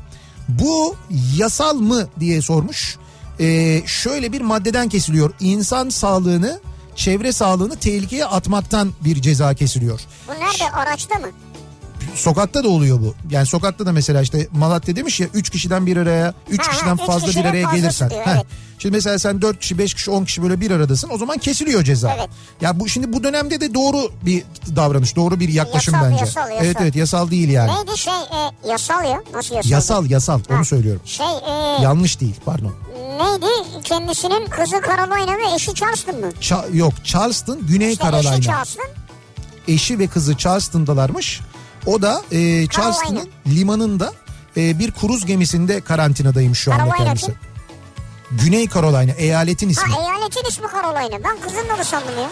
Bu yasal mı diye sormuş. Ee, şöyle bir maddeden kesiliyor. İnsan sağlığını, çevre sağlığını tehlikeye atmaktan bir ceza kesiliyor. Bu nerede? Araçta mı? Sokakta da oluyor bu. Yani sokakta da mesela işte Malatya demiş ya 3 kişiden bir araya 3 Ha, ha, kişiden üç fazla bir araya gelirsen. Heh. evet. Şimdi mesela sen 4 kişi 5 kişi 10 kişi böyle bir aradasın o zaman kesiliyor ceza. Evet. Ya bu şimdi bu dönemde de doğru bir davranış doğru bir yaklaşım Yasal, bence. yasal, yasal. Evet evet yasal değil yani. Neydi şey e, yasal ya? Nasıl yasal? Yasal yasal Ha. onu söylüyorum. Şey e, Yanlış değil pardon. neydi? Kendisinin kızı Carolina ve eşi Charleston mı? Ça- yok Charleston Güney İşte Carolina. eşi Charleston. Eşi ve kızı Charleston'dalarmış. O da e, Charleston'ın limanında e, bir kruz gemisinde karantinadaymış şu anda Carolina kendisi. kim? Güney Carolina eyaletin ismi. Ha eyaletin ismi Carolina. Ben kızın adı sandım ya.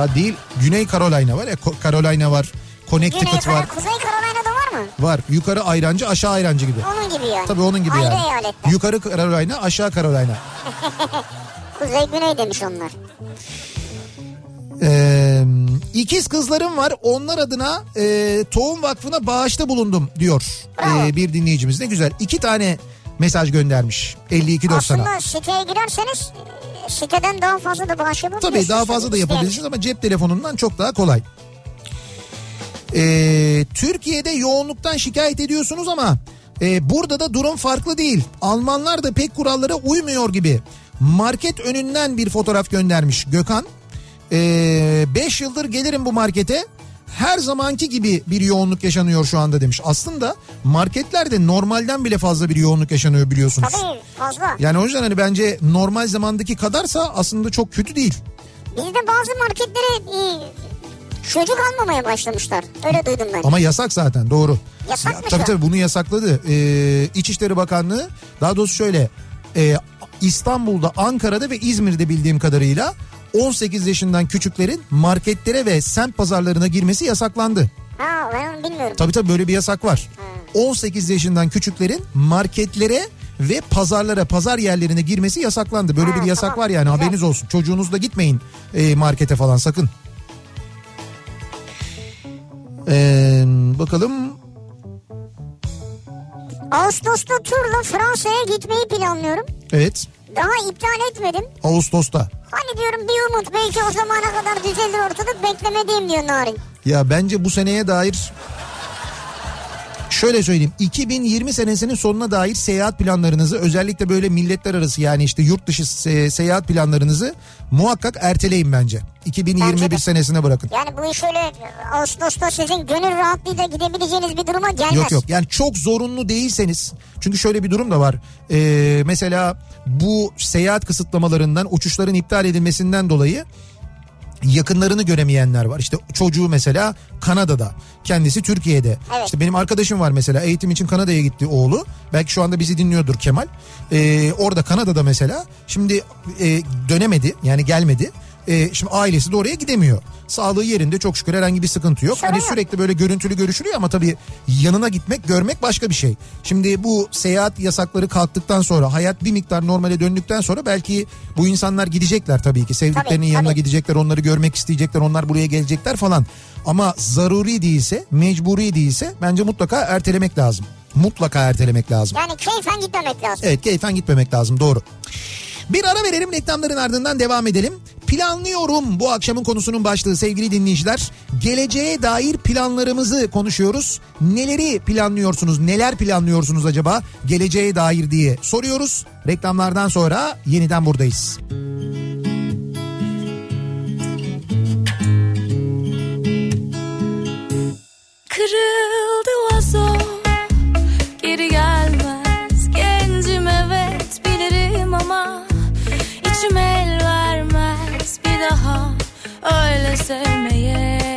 Ya değil Güney Carolina var Ko- Carolina var. Güney Connecticut var. Carolina, Kuzey Carolina'da var mı? Var. Yukarı ayrancı aşağı ayrancı gibi. Onun gibi yani. Tabii onun gibi Ayrı yani. eyaletler. Yukarı Carolina aşağı Carolina. Kuzey güney demiş onlar. Ee, ikiz kızlarım var onlar adına e, Tohum Vakfı'na bağışta bulundum diyor e, bir dinleyicimiz. Ne güzel iki tane mesaj göndermiş 52.90'a. Aslında siteye girerseniz e, siteden daha fazla da bağış yapabilirsiniz. Tabii daha fazla da yapabilirsiniz ama cep telefonundan çok daha kolay. Ee, Türkiye'de yoğunluktan şikayet ediyorsunuz ama e, burada da durum farklı değil. Almanlar da pek kurallara uymuyor gibi. Market önünden bir fotoğraf göndermiş Gökhan. 5 yıldır gelirim bu markete. Her zamanki gibi bir yoğunluk yaşanıyor şu anda demiş. Aslında marketlerde normalden bile fazla bir yoğunluk yaşanıyor biliyorsunuz. Tabii fazla. Yani o yüzden hani bence normal zamandaki kadarsa aslında çok kötü değil. Bizde bazı marketlere e, çocuk almamaya başlamışlar. Öyle duydum ben. Ama yasak zaten doğru. Yasakmış Ya, tabii tabii bunu yasakladı. Ee, İçişleri Bakanlığı daha doğrusu şöyle e, İstanbul'da, Ankara'da ve İzmir'de bildiğim kadarıyla 18 yaşından küçüklerin marketlere ve semt pazarlarına girmesi yasaklandı. Ha ben onu bilmiyorum. Tabii tabii böyle bir yasak var. 18 yaşından küçüklerin marketlere ve pazarlara, pazar yerlerine girmesi yasaklandı. Böyle Ha, bir yasak tamam. var yani Güzel. haberiniz olsun. Çocuğunuzla gitmeyin e, markete falan sakın. Ee, bakalım Ağustos'ta turla Fransa'ya gitmeyi planlıyorum. evet Daha iptal etmedim. Ağustos'ta. Hani diyorum bir umut belki o zamana kadar düzelir ortalık beklemediğim diyor Narin. Ya bence bu seneye dair Şöyle söyleyeyim 2020 senesinin sonuna dair seyahat planlarınızı özellikle böyle milletler arası yani işte yurt dışı se- seyahat planlarınızı muhakkak erteleyin bence. 2021 Bence de. senesine bırakın. Yani bu iş öyle Ağustos'ta sizin gönül rahatlığıyla gidebileceğiniz bir duruma gelmez. Yok yok yani çok zorunlu değilseniz çünkü şöyle bir durum da var Ee, mesela bu seyahat kısıtlamalarından uçuşların iptal edilmesinden dolayı yakınlarını göremeyenler var. İşte çocuğu mesela Kanada'da, kendisi Türkiye'de. Evet. İşte benim arkadaşım var mesela eğitim için Kanada'ya gitti oğlu. Belki şu anda bizi dinliyordur Kemal. Ee, orada Kanada'da mesela şimdi e, dönemedi yani gelmedi. Ee, şimdi ailesi de oraya gidemiyor. Sağlığı yerinde çok şükür herhangi bir sıkıntı yok. Sorun Hani sürekli böyle görüntülü görüşülüyor ama tabii yanına gitmek görmek başka bir şey. Şimdi bu seyahat yasakları kalktıktan sonra hayat bir miktar normale döndükten sonra belki bu insanlar gidecekler tabii ki. Sevdiklerinin Tabii, yanına tabii. gidecekler onları görmek isteyecekler onlar buraya gelecekler falan. Ama zaruri değilse mecburi değilse bence mutlaka ertelemek lazım. Mutlaka ertelemek lazım. Yani keyfen gitmemek lazım. Evet keyfen gitmemek lazım doğru. Bir ara verelim reklamların ardından devam edelim. Planlıyorum bu akşamın konusunun başlığı sevgili dinleyiciler. Geleceğe dair planlarımızı konuşuyoruz. Neleri planlıyorsunuz? Neler planlıyorsunuz acaba geleceğe dair diye soruyoruz. Reklamlardan sonra yeniden buradayız. Kırıldı vazo Geri gelmez içim el vermez bir daha öyle sevmeye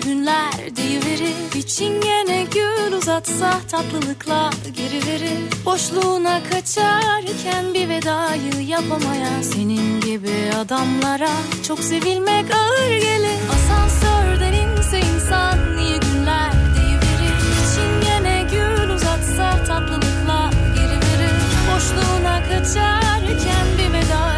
günler deyiverir. Bir çingene gül uzatsa tatlılıkla geri verir Boşluğuna kaçarken bir vedayı yapamayan Senin gibi adamlara çok sevilmek ağır gelir. Asansörden inse insan iyi günler deyiverir. Bir çingene gül uzatsa tatlılıkla geri verir Boşluğuna kaçarken bir vedayı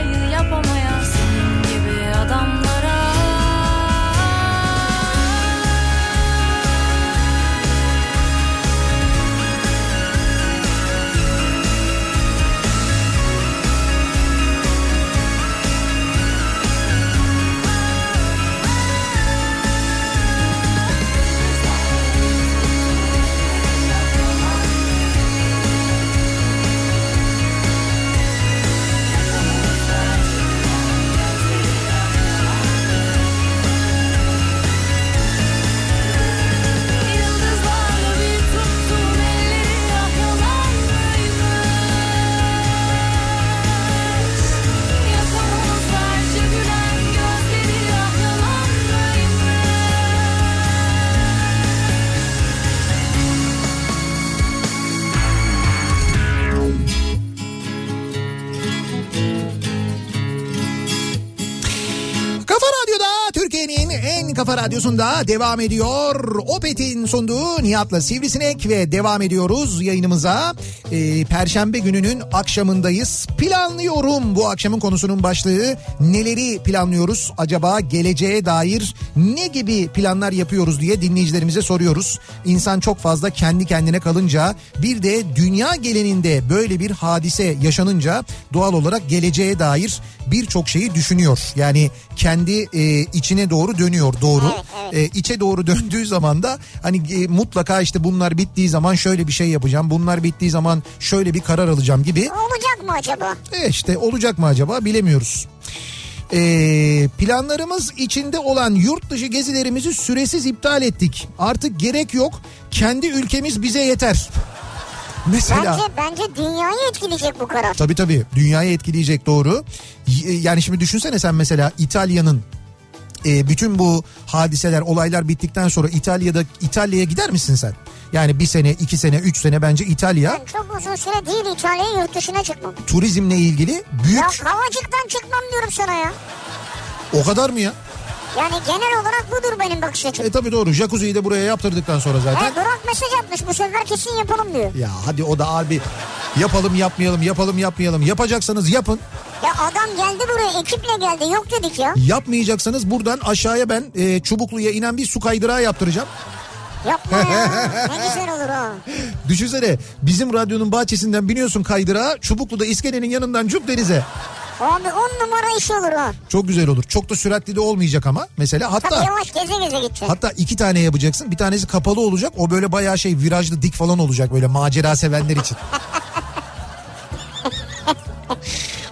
Modern Kafa Radyosu'nda devam ediyor. Opet'in sunduğu Nihat'la Sivrisinek ve devam ediyoruz yayınımıza. Ee, Perşembe gününün akşamındayız. Planlıyorum bu akşamın konusunun başlığı. Neleri planlıyoruz? Acaba geleceğe dair ne gibi planlar yapıyoruz diye dinleyicilerimize soruyoruz. İnsan çok fazla kendi kendine kalınca bir de dünya geleninde böyle bir hadise yaşanınca doğal olarak geleceğe dair birçok şeyi düşünüyor. Yani kendi e, içine doğru dönüyor doğru. Evet, evet. E, içe doğru döndüğü zaman da hani e, mutlaka işte bunlar bittiği zaman şöyle bir şey yapacağım. Bunlar bittiği zaman şöyle bir karar alacağım gibi. Olacak mı acaba? E işte olacak mı acaba bilemiyoruz. E, planlarımız içinde olan yurt dışı gezilerimizi süresiz iptal ettik. Artık gerek yok. Kendi ülkemiz bize yeter. Mesela Bence bence dünyayı etkileyecek bu karar. Tabii tabii dünyayı etkileyecek doğru. Y- Yani şimdi düşünsene sen mesela İtalya'nın e, bütün bu hadiseler olaylar bittikten sonra İtalya'da İtalya'ya gider misin sen? Yani bir sene iki sene üç sene bence İtalya Ben çok uzun süre değil İtalya'ya yurt dışına çıkmam. turizmle ilgili büyük Ya havacıktan çıkmam diyorum sana ya. o kadar mı ya? Yani genel olarak budur benim bakış açım. E tabii doğru jacuzziyi de buraya yaptırdıktan sonra zaten. He, Burak mesaj atmış bu sefer kesin yapalım diyor. Ya hadi o da abi yapalım yapmayalım yapalım yapmayalım yapacaksanız yapın. Ya adam geldi buraya ekiple geldi yok dedik ya. Yapmayacaksanız buradan aşağıya ben e, Çubuklu'ya inen bir su kaydırağı yaptıracağım. Yapma ya ne güzel olur o. Düşünsene bizim radyonun bahçesinden biniyorsun kaydırağa Çubuklu'da iskelenin yanından cuk denize. Abi on numara iş olur o. Çok güzel olur. Çok da süratli de olmayacak ama mesela Tabii hatta yavaş geze geze gideceksin. hatta iki tane yapacaksın. Bir tanesi kapalı olacak. O böyle bayağı şey virajlı dik falan olacak böyle macera sevenler için.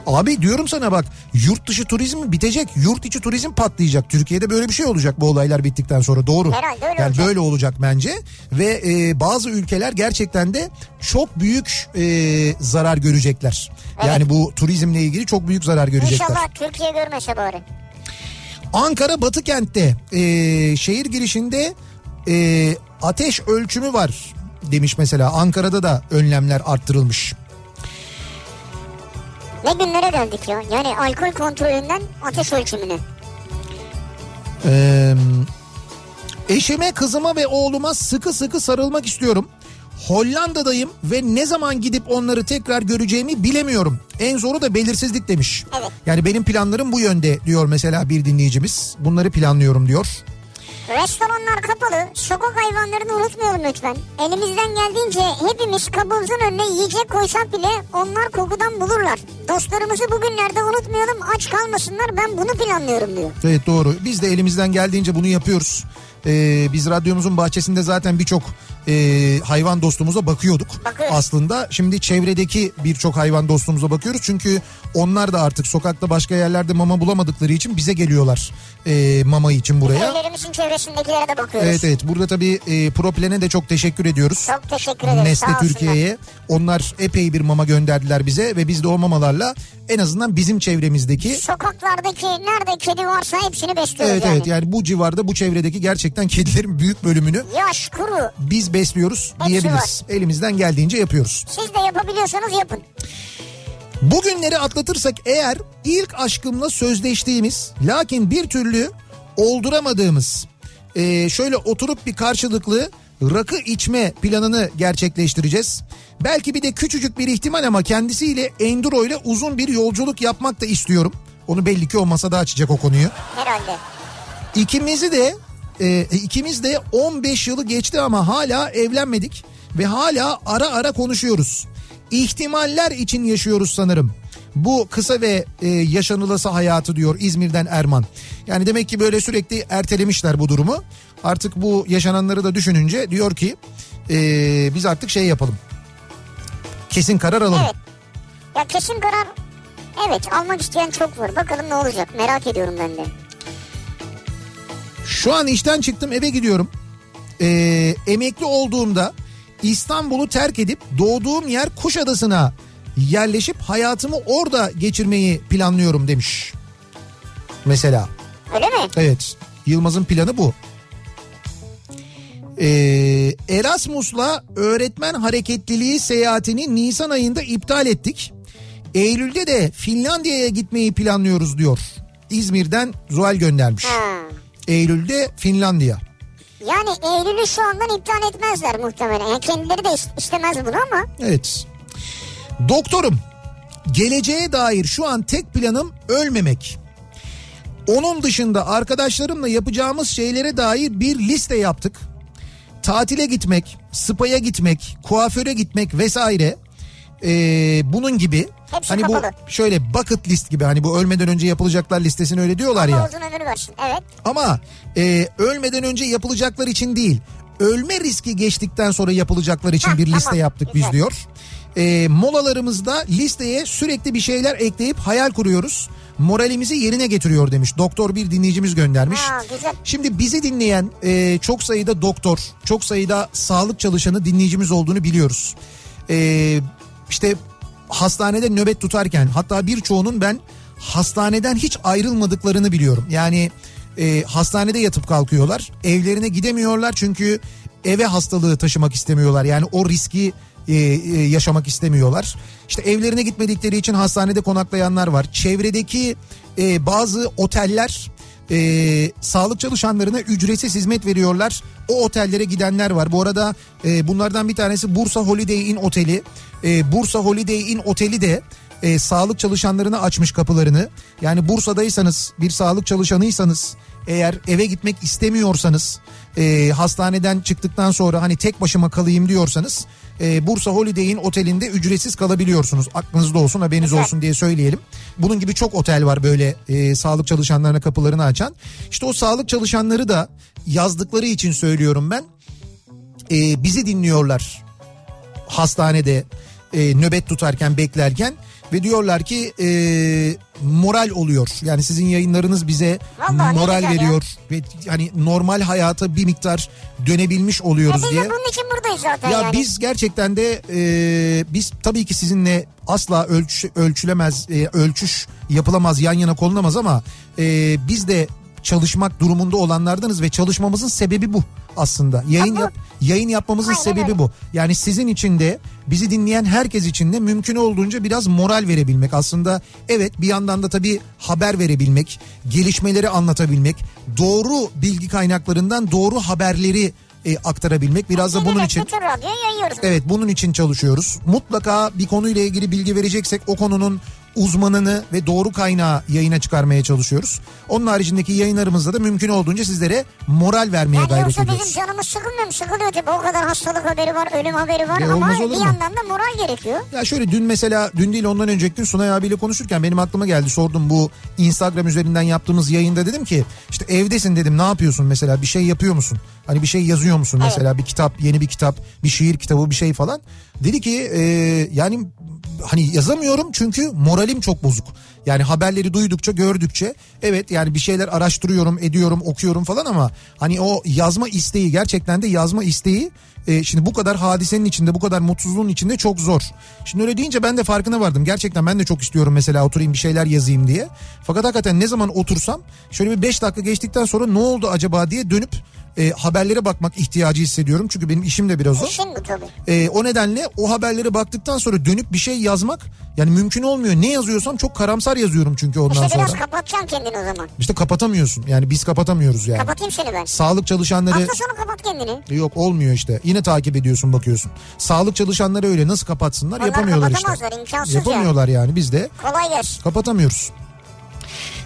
Abi diyorum sana bak yurt dışı turizm bitecek. Yurt içi turizm patlayacak. Türkiye'de böyle bir şey olacak bu olaylar bittikten sonra doğru. Herhalde öyle yani olacak. böyle olacak bence. Ve e, bazı ülkeler gerçekten de çok büyük e, zarar görecekler. Yani bu turizmle ilgili çok büyük zarar görecekler. İnşallah Türkiye görmese bari. Ankara Batı kentte e, şehir girişinde e, ateş ölçümü var demiş mesela. Ankara'da da önlemler arttırılmış. Ne günlere geldik ya. Yani alkol kontrolünden ateş ölçümüne. Ee, eşime, kızıma ve oğluma sıkı sıkı sarılmak istiyorum. Hollanda'dayım ve ne zaman gidip onları tekrar göreceğimi bilemiyorum. En zoru da belirsizlik demiş. Evet. Yani benim planlarım bu yönde diyor mesela bir dinleyicimiz. Bunları planlıyorum diyor. Restoranlar kapalı. Sokak hayvanlarını unutmayalım lütfen. Elimizden geldiğince hepimiz kabımızın önüne yiyecek koysak bile onlar kokudan bulurlar. Dostlarımızı bugünlerde unutmayalım aç kalmasınlar ben bunu planlıyorum diyor. Evet doğru. Biz de elimizden geldiğince bunu yapıyoruz. Ee, biz radyomuzun bahçesinde zaten birçok e, hayvan dostumuza bakıyorduk. Bakıyoruz. Aslında şimdi çevredeki birçok hayvan dostumuza bakıyoruz. Çünkü onlar da artık sokakta başka yerlerde mama bulamadıkları için bize geliyorlar e, mama için buraya. Evlerimizin çevresindekilere de bakıyoruz. Evet evet burada tabii e, Proplen'e de çok teşekkür ediyoruz. Çok teşekkür ederiz. Olsunlar. Türkiye'ye. Onlar epey bir mama gönderdiler bize ve biz de o mamalarla en azından bizim çevremizdeki Sokaklardaki nerede kedi varsa hepsini besliyoruz Evet yani. evet yani bu civarda bu çevredeki gerçekten kedilerin büyük bölümünü Yaş, kuru. biz besliyoruz Hepsi diyebiliriz. Elimizden geldiğince yapıyoruz. Siz de yapabiliyorsanız yapın. Bugünleri atlatırsak eğer ilk aşkımla sözleştiğimiz lakin bir türlü olduramadığımız e, şöyle oturup bir karşılıklı rakı içme planını gerçekleştireceğiz. Belki bir de küçücük bir ihtimal ama kendisiyle enduro ile uzun bir yolculuk yapmak da istiyorum. Onu belli ki o masada açacak o konuyu. Herhalde. İkimizi de e, ikimiz de 15 yılı geçti ama hala evlenmedik ve hala ara ara konuşuyoruz. İhtimaller için yaşıyoruz sanırım. Bu kısa ve e, yaşanılası hayatı diyor İzmir'den Erman. Yani demek ki böyle sürekli ertelemişler bu durumu. Artık bu yaşananları da düşününce diyor ki e, biz artık şey yapalım. Kesin karar alalım. Evet. Ya kesin karar evet almak isteyen çok var. Bakalım ne olacak merak ediyorum ben de. Şu an işten çıktım eve gidiyorum. Ee, emekli olduğumda İstanbul'u terk edip doğduğum yer Kuşadası'na yerleşip hayatımı orada geçirmeyi planlıyorum demiş. Mesela. Öyle mi? Evet. Yılmaz'ın planı bu. Ee, Erasmus'la öğretmen hareketliliği seyahatini Nisan ayında iptal ettik. Eylül'de de Finlandiya'ya gitmeyi planlıyoruz diyor. İzmir'den Zuhal göndermiş. Ha. Eylül'de Finlandiya. Yani Eylül'ü şu andan iptal etmezler muhtemelen. Yani kendileri de is- istemez bunu ama. Evet. Doktorum. Geleceğe dair şu an tek planım ölmemek. Onun dışında arkadaşlarımla yapacağımız şeylere dair bir liste yaptık. Tatile gitmek, spa'ya gitmek, kuaföre gitmek vesaire. Ee, bunun gibi Hepsi hani bu kapalı. şöyle bucket list gibi hani bu ölmeden önce yapılacaklar listesini öyle diyorlar ya. Allah uzun ömür versin. Evet. Ama e, ölmeden önce yapılacaklar için değil. Ölme riski geçtikten sonra yapılacaklar için Heh, bir liste tamam. yaptık biz Güzel. diyor. E, molalarımızda listeye sürekli bir şeyler ekleyip hayal kuruyoruz. Moralimizi yerine getiriyor demiş. Doktor bir dinleyicimiz göndermiş. Ha, güzel. Şimdi bizi dinleyen e, çok sayıda doktor, çok sayıda sağlık çalışanı dinleyicimiz olduğunu biliyoruz. E, işte hastanede nöbet tutarken hatta birçoğunun ben hastaneden hiç ayrılmadıklarını biliyorum. Yani e, hastanede yatıp kalkıyorlar. Evlerine gidemiyorlar çünkü eve hastalığı taşımak istemiyorlar. Yani o riski e, e, yaşamak istemiyorlar. İşte evlerine gitmedikleri için hastanede konaklayanlar var. Çevredeki e, bazı oteller e, sağlık çalışanlarına ücretsiz hizmet veriyorlar. O otellere gidenler var. Bu arada e, bunlardan bir tanesi Bursa Holiday Inn Oteli. E, Bursa Holiday Inn Oteli de e, sağlık çalışanlarına açmış kapılarını. Yani Bursa'daysanız bir sağlık çalışanıysanız eğer eve gitmek istemiyorsanız e, hastaneden çıktıktan sonra hani tek başıma kalayım diyorsanız e, Bursa Holiday Inn Oteli'nde ücretsiz kalabiliyorsunuz. Aklınızda olsun haberiniz Güzel. olsun diye söyleyelim. Bunun gibi çok otel var böyle e, sağlık çalışanlarına kapılarını açan. İşte o sağlık çalışanları da yazdıkları için söylüyorum ben. E, bizi dinliyorlar hastanede e, nöbet tutarken beklerken ve diyorlar ki e, moral oluyor. Yani sizin yayınlarınız bize Vallahi moral güzel ya. veriyor ve hani normal hayata bir miktar dönebilmiş Ya oluyoruz biz diye. de bunun için buradayız zaten Ya yani. biz gerçekten de e, biz tabii ki sizinle asla ölç, ölçülemez, e, ölçüş yapılamaz, yan yana konulmaz ama e, biz de çalışmak durumunda olanlardanız ve çalışmamızın sebebi bu aslında. Yayın yap, yayın yapmamızın Aynen sebebi öyle. bu. Yani sizin için de bizi dinleyen herkes için de mümkün olduğunca biraz moral verebilmek. Aslında evet bir yandan da tabii haber verebilmek, gelişmeleri anlatabilmek, doğru bilgi kaynaklarından doğru haberleri e, aktarabilmek. Biraz da bunun için. Evet bunun için çalışıyoruz. Mutlaka bir konuyla ilgili bilgi vereceksek o konunun uzmanını ve doğru kaynağı yayına çıkarmaya çalışıyoruz. Onun haricindeki yayınlarımızda da mümkün olduğunca sizlere moral vermeye Yani gayret yoksa ediyoruz. bizim canımız sıkılmıyor mu? Sıkılıyor tabii. O kadar hastalık haberi var, ölüm haberi var E, ama bir mu? yandan da moral gerekiyor. Ya şöyle dün mesela dün değil ondan önceki gün Sunay abiyle konuşurken benim aklıma geldi sordum bu Instagram üzerinden yaptığımız yayında dedim ki işte evdesin dedim ne yapıyorsun mesela bir şey yapıyor musun? Hani bir şey yazıyor musun mesela bir kitap yeni bir kitap bir şiir kitabı bir şey falan. Dedi ki e, yani hani yazamıyorum çünkü moralim çok bozuk. Yani haberleri duydukça gördükçe evet yani bir şeyler araştırıyorum ediyorum okuyorum falan ama hani o yazma isteği gerçekten de yazma isteği e, şimdi bu kadar hadisenin içinde bu kadar mutsuzluğun içinde çok zor. Şimdi öyle deyince ben de farkına vardım. Gerçekten ben de çok istiyorum mesela oturayım bir şeyler yazayım diye. Fakat hakikaten ne zaman otursam şöyle bir 5 dakika geçtikten sonra ne oldu acaba diye dönüp e, haberlere bakmak ihtiyacı hissediyorum. Çünkü benim işim de biraz o. İşin bu tabii. E, o nedenle o haberlere baktıktan sonra dönüp bir şey yazmak yani mümkün olmuyor. Ne yazıyorsam çok karamsar yazıyorum çünkü ondan İşte sonra. biraz kapatacaksın kendini o zaman. İşte kapatamıyorsun. Yani biz kapatamıyoruz yani. Kapatayım seni ben. Sağlık çalışanları Hafta sonu kapat kendini. yok olmuyor işte. Yine takip ediyorsun bakıyorsun. Sağlık çalışanları öyle nasıl kapatsınlar Onlar yapamıyorlar işte. kapatamazlar, imkansız Yapamıyorlar yani biz de Kolay gelsin. kapatamıyoruz.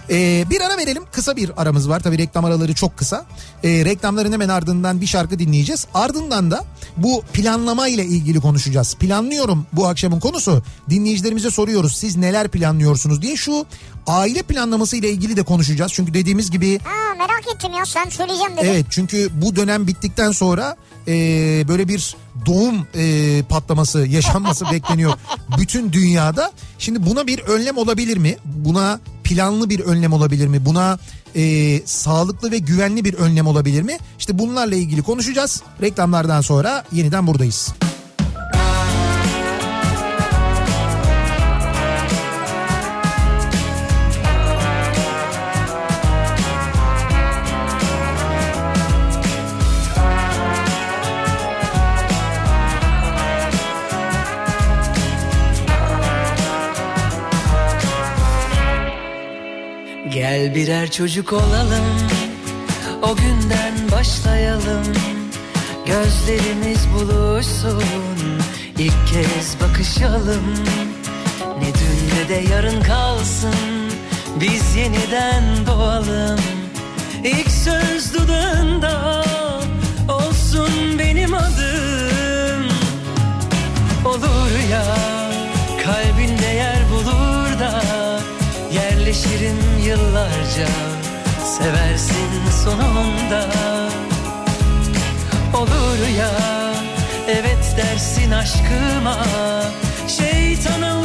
Ee, bir ara verelim. Kısa bir aramız var. Tabii reklam araları çok kısa. Ee, reklamların hemen ardından bir şarkı dinleyeceğiz. Ardından da bu planlama ile ilgili konuşacağız. Planlıyorum bu akşamın konusu. Dinleyicilerimize soruyoruz. Siz neler planlıyorsunuz diye şu aile planlaması ile ilgili de konuşacağız. Çünkü dediğimiz gibi Ha merak ettim ya sen söyleyeceğim dedin. Evet çünkü bu dönem bittikten sonra e, böyle bir doğum e, patlaması yaşanması bekleniyor bütün dünyada. Şimdi buna bir önlem olabilir mi? Buna planlı bir önlem olabilir mi? Buna e, sağlıklı ve güvenli bir önlem olabilir mi? İşte bunlarla ilgili konuşacağız. Reklamlardan sonra yeniden buradayız. Birer çocuk olalım O günden başlayalım. Gözlerimiz buluşsun İlk kez bakışalım. Ne dün ne de yarın kalsın Biz yeniden doğalım. İlk söz dudağında Olsun benim adım. Olur ya Kalbinde yer bulur da Yerleşirim yıllarca. Seversin sonunda. Olur ya Evet dersin aşkıma. Şeytana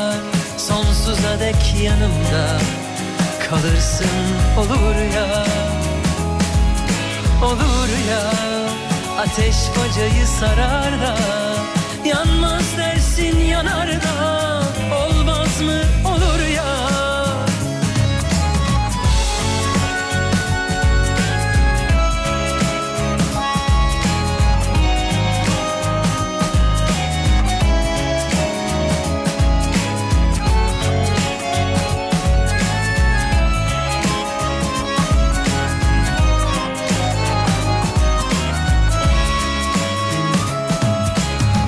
Sonsuza dek yanımda Kalırsın olur ya. Olur ya Ateş bacayı sarar da Yanmaz dersin yanar da Olmaz mı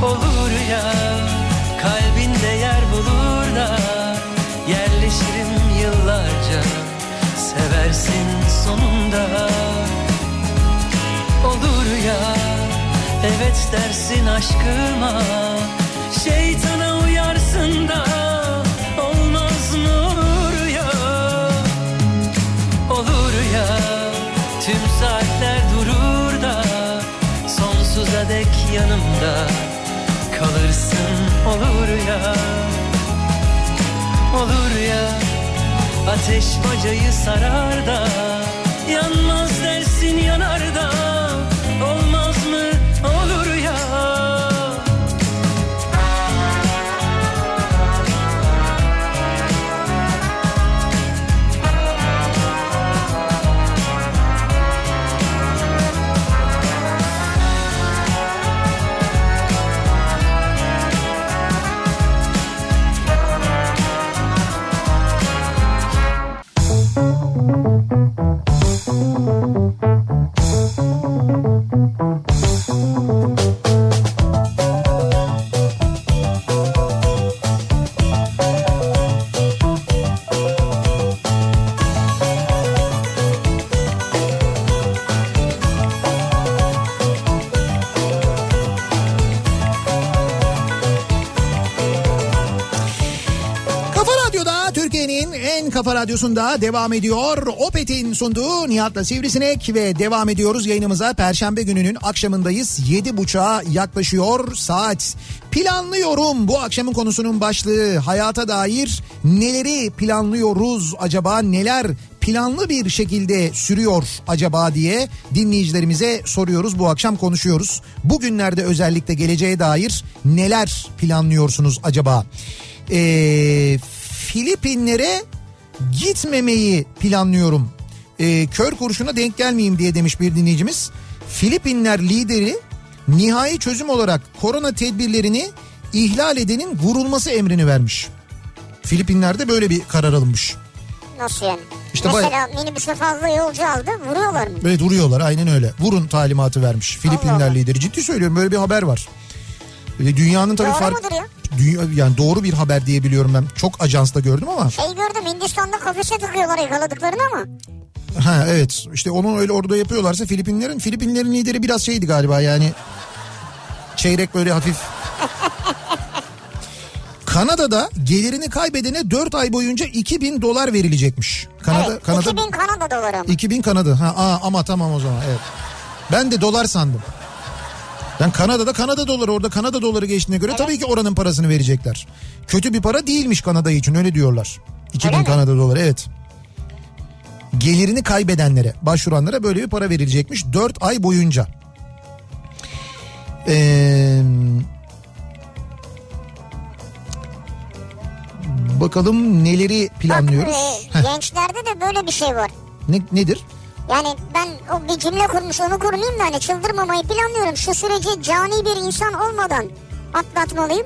olur ya Kalbinde yer bulur da Yerleşirim yıllarca Seversin sonunda. Olur ya Evet dersin aşkıma Şeytana uyarsın da Olmaz mı olur ya? Olur ya Tüm saatler durur da Sonsuza dek yanımda Kalırsın. Olur ya Olur ya. Ateş bacayı sarar da Yanmaz dersin yanar da radyosunda devam ediyor. Opet'in sunduğu Nihat'la Sivrisinek ve devam ediyoruz yayınımıza. Perşembe gününün akşamındayız. 7.30'a yaklaşıyor saat. Planlıyorum bu akşamın konusunun başlığı. Hayata dair neleri planlıyoruz acaba neler planlı bir şekilde sürüyor acaba diye dinleyicilerimize soruyoruz. Bu akşam konuşuyoruz. Bugünlerde özellikle geleceğe dair neler planlıyorsunuz acaba? Ee, Filipinlere gitmemeyi planlıyorum. Ee, kör kurşuna denk gelmeyeyim diye demiş bir dinleyicimiz. Filipinler lideri nihai çözüm olarak korona tedbirlerini ihlal edenin vurulması emrini vermiş. Filipinler'de böyle bir karar alınmış. Nasıl yani? İşte Mesela minibüse fazla yolcu aldı vuruyorlar mı? Evet vuruyorlar aynen öyle. Vurun talimatı vermiş Filipinler Allah. lideri. Ciddi söylüyorum böyle bir haber var. Ee, Dünyanın tabii Doğru fark... mudur ya? Dünya, yani doğru bir haber diye biliyorum ben. Çok ajansta gördüm ama. Şey gördüm Hindistan'da kafese tıkıyorlar yakaladıklarını ama. Ha evet işte onun öyle orada yapıyorlarsa Filipinlerin Filipinlerin lideri biraz şeydi galiba yani Çeyrek böyle hafif. Kanada'da gelirini kaybedene 4 ay boyunca 2000 dolar verilecekmiş. Kanada evet, Kanada 2000 Kanada doları ama. 2000 Kanada. Ha aa, ama tamam o zaman evet. Ben de dolar sandım. Ben Kanada'da Kanada doları orada Kanada doları geçtiğine göre tabii ki oranın parasını verecekler. Kötü bir para değilmiş Kanada için öyle diyorlar. 2000 Öyle mi? Kanada doları evet. Gelirini kaybedenlere başvuranlara böyle bir para verilecekmiş 4 ay boyunca. Ee, bakalım neleri planlıyoruz. Bak e, gençlerde de böyle bir şey var. ne, nedir? Yani ben o bir cümle kurmuş onu kurmayayım da hani çıldırmamayı planlıyorum. Şu süreci cani bir insan olmadan atlatmalıyım.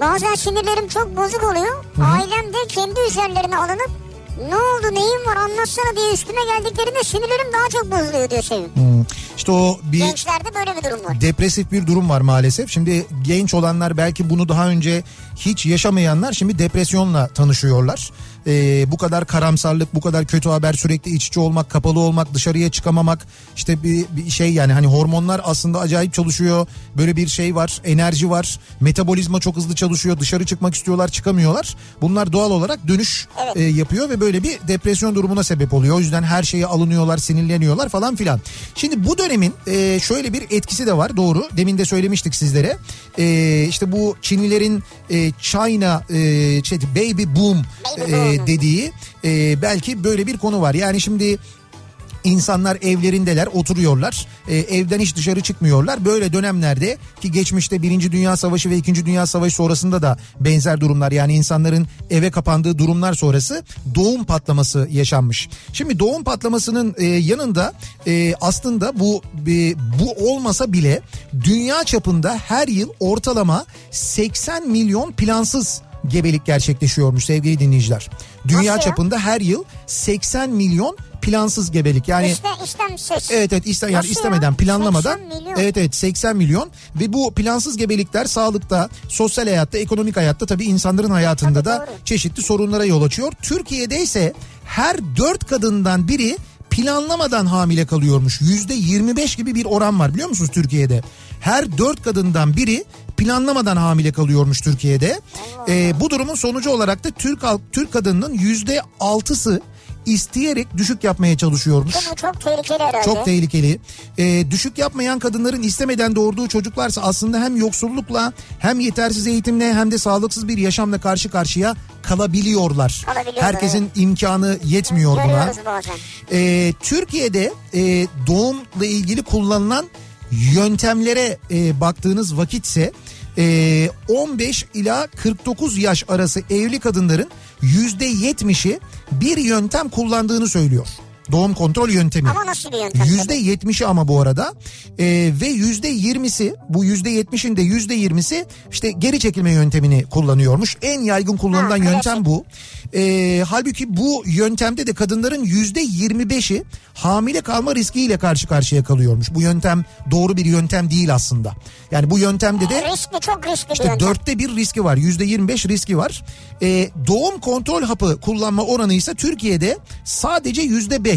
Bazen sinirlerim çok bozuk oluyor. Ailem de kendi üzerlerine alınıp ne oldu neyin var anlatsana diye üstüme geldiklerinde sinirlerim daha çok bozuluyor diyor Sevim. Hmm, İşte o bir Gençlerde böyle bir durum var. depresif bir durum var maalesef. Şimdi genç olanlar belki bunu daha önce hiç yaşamayanlar şimdi depresyonla tanışıyorlar. Ee, bu kadar karamsarlık, bu kadar kötü haber, sürekli iç içe olmak, kapalı olmak, dışarıya çıkamamak işte bir, bir şey yani hani hormonlar aslında acayip çalışıyor. Böyle bir şey var, enerji var, metabolizma çok hızlı çalışıyor. Dışarı çıkmak istiyorlar, çıkamıyorlar. Bunlar doğal olarak dönüş Evet. e, yapıyor ve böyle bir depresyon durumuna sebep oluyor. O yüzden her şeye alınıyorlar, sinirleniyorlar falan filan. Şimdi bu dönemin e, şöyle bir etkisi de var doğru. Demin de söylemiştik sizlere. E, işte bu Çinlilerin e, China e, şey, baby boom e, dediği e, belki böyle bir konu var. Yani şimdi İnsanlar evlerindeler oturuyorlar Ee, evden hiç dışarı çıkmıyorlar böyle dönemlerde ki geçmişte Birinci Dünya Savaşı ve İkinci Dünya Savaşı sonrasında da benzer durumlar yani insanların eve kapandığı durumlar sonrası doğum patlaması yaşanmış. Şimdi doğum patlamasının e, yanında e, aslında bu e, bu olmasa bile dünya çapında her yıl ortalama 80 milyon plansız gebelik gerçekleşiyormuş sevgili dinleyiciler. Dünya Nasıl çapında her yıl 80 milyon plansız gebelik yani İşte istemsiz. Evet evet iste, yani Nasıl ya? istemeden planlamadan 80 milyon. evet evet 80 milyon ve bu plansız gebelikler sağlıkta sosyal hayatta ekonomik hayatta tabii insanların hayatında Tabii, da doğru. çeşitli sorunlara yol açıyor. Türkiye'de ise her dört kadından biri planlamadan hamile kalıyormuş. Yüzde 25 gibi bir oran var biliyor musunuz Türkiye'de? Her dört kadından biri planlamadan hamile kalıyormuş Türkiye'de. Ee, bu durumun sonucu olarak da Türk halk Türk kadınının yüzde altısı isteyerek düşük yapmaya çalışıyormuş. Bu çok tehlikeli herhalde. Çok tehlikeli. Ee, düşük yapmayan kadınların istemeden doğurduğu çocuklarsa aslında hem yoksullukla hem yetersiz eğitimle hem de sağlıksız bir yaşamla karşı karşıya kalabiliyorlar. Herkesin imkanı yetmiyor buna. Bazen. Ee, Türkiye'de e, doğumla ilgili kullanılan yöntemlere e, baktığınız vakitse e, 15 ila 49 yaş arası evli kadınların %70'i bir yöntem kullandığını söylüyor. Doğum kontrol yöntemi. Ama nasıl bir yöntem? Yüzde yetmişi ama bu arada Ee, ve yüzde yirmisi bu yüzde yetmişin de yüzde yirmisi işte geri çekilme yöntemini kullanıyormuş. En yaygın kullanılan Ha, yöntem bu. Ee, halbuki bu yöntemde de kadınların yüzde yirmi beşi hamile kalma riskiyle karşı karşıya kalıyormuş. Bu yöntem doğru bir yöntem değil aslında. Yani bu yöntemde de Riskli çok riskli bir işte yöntem. dörtte bir riski var. Yüzde yirmi beş riski var. Ee, doğum kontrol hapı kullanma oranı ise Türkiye'de sadece yüzde beş.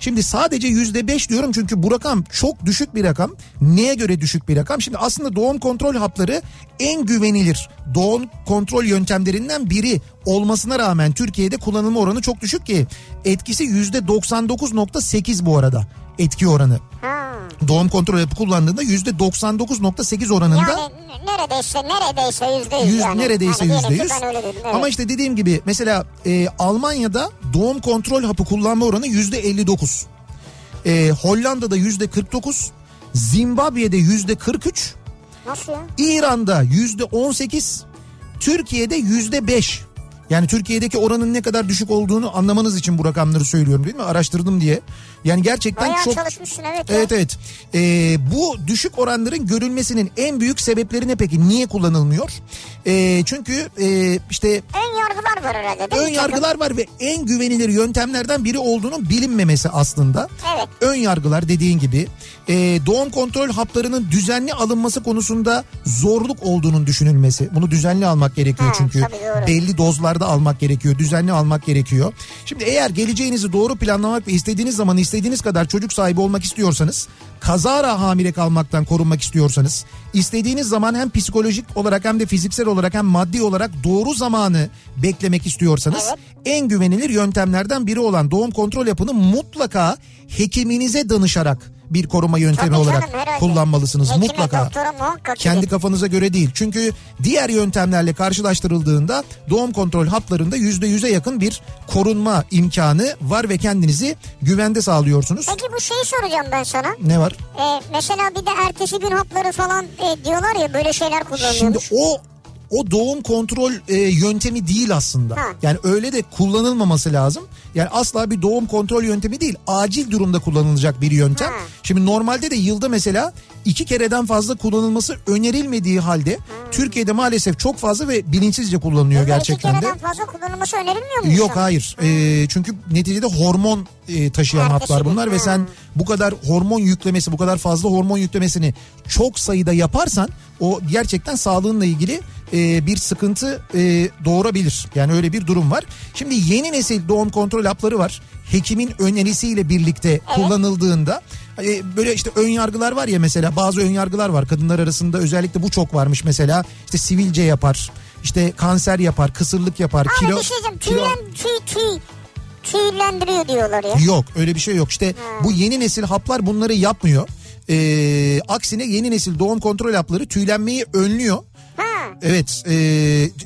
Şimdi sadece yüzde beş diyorum çünkü bu rakam çok düşük bir rakam. Neye göre düşük bir rakam? Şimdi aslında doğum kontrol hapları en güvenilir doğum kontrol yöntemlerinden biri olmasına rağmen Türkiye'de kullanılma oranı çok düşük ki etkisi yüzde 99.8 bu arada etki oranı. Ha. Doğum kontrol hapı kullandığında yüzde 99.8 oranında Yani neredeyse neredeyse yüzde yüz yani. neredeyse yüzde diyelim yüz. Evet. Ama işte dediğim gibi mesela e, Almanya'da doğum kontrol hapı kullanma oranı yüzde 59. E, Hollanda'da yüzde 49. Zimbabwe'de yüzde 43. Nasıl ya? İran'da yüzde 18. Türkiye'de yüzde 5. Yani Türkiye'deki oranın ne kadar düşük olduğunu anlamanız için bu rakamları söylüyorum değil mi? Araştırdım diye. Yani gerçekten Bayağı çok... çalışmışsın evet. ya. Evet evet. Ee, bu düşük oranların görülmesinin en büyük sebepleri ne peki? Niye kullanılmıyor? Ee, çünkü e, işte ön yargılar var herhalde değil Ön mi? yargılar var ve en güvenilir yöntemlerden biri olduğunu bilinmemesi aslında. Evet. Ön yargılar dediğin gibi e, doğum kontrol haplarının düzenli alınması konusunda zorluk olduğunun düşünülmesi. Bunu düzenli almak gerekiyor Ha, çünkü belli dozlarda almak gerekiyor, düzenli almak gerekiyor. Şimdi eğer geleceğinizi doğru planlamak ve istediğiniz zaman istediğiniz kadar çocuk sahibi olmak istiyorsanız, kazara hamile kalmaktan korunmak istiyorsanız, istediğiniz zaman hem psikolojik olarak hem de fiziksel olarak hem maddi olarak doğru zamanı beklemek istiyorsanız Evet. en güvenilir yöntemlerden biri olan doğum kontrol yapını mutlaka hekiminize danışarak bir koruma yöntemi Tabii olarak canım, kullanmalısınız Hekime, mutlaka. muhakkak Kendi gidin. kafanıza göre değil. Çünkü diğer yöntemlerle karşılaştırıldığında doğum kontrol haplarında yüzde yüze yakın bir korunma imkanı var ve kendinizi güvende sağlıyorsunuz. Peki bu şeyi soracağım ben sana. Ne var? Ee, mesela bir de ertesi gün hapları falan e, diyorlar ya böyle şeyler Şimdi kullanılıyormuş. o o doğum kontrol e, yöntemi değil aslında. Ha. Yani öyle de kullanılmaması lazım. Yani asla bir doğum kontrol yöntemi değil. Acil durumda kullanılacak bir yöntem. Ha. Şimdi normalde de yılda mesela iki kereden fazla kullanılması önerilmediği halde Türkiye'de maalesef çok fazla ve bilinçsizce kullanılıyor Yılda gerçekten iki de. kereden fazla kullanılması önerilmiyor mu? Yok hayır. Ee, çünkü neticede hormon e, taşıyan haplar gün, bunlar ve ha. sen bu kadar hormon yüklemesi, bu kadar fazla hormon yüklemesini çok sayıda yaparsan o gerçekten sağlığınla ilgili e, bir sıkıntı e, doğurabilir. Yani öyle bir durum var. Şimdi yeni nesil doğum kontrol hapları var. Hekimin önerisiyle birlikte kullanıldığında e, böyle işte ön yargılar var ya mesela bazı ön yargılar var kadınlar arasında özellikle bu çok varmış mesela işte sivilce yapar işte kanser yapar kısırlık yapar Abi kilo bir şey kilo- Tüylen, tüy, tüy, tüylendiriyor diyorlar ya. Yok öyle bir şey yok. İşte bu yeni nesil haplar bunları yapmıyor. Ee, aksine yeni nesil doğum kontrol hapları tüylenmeyi önlüyor. Ha. Evet e,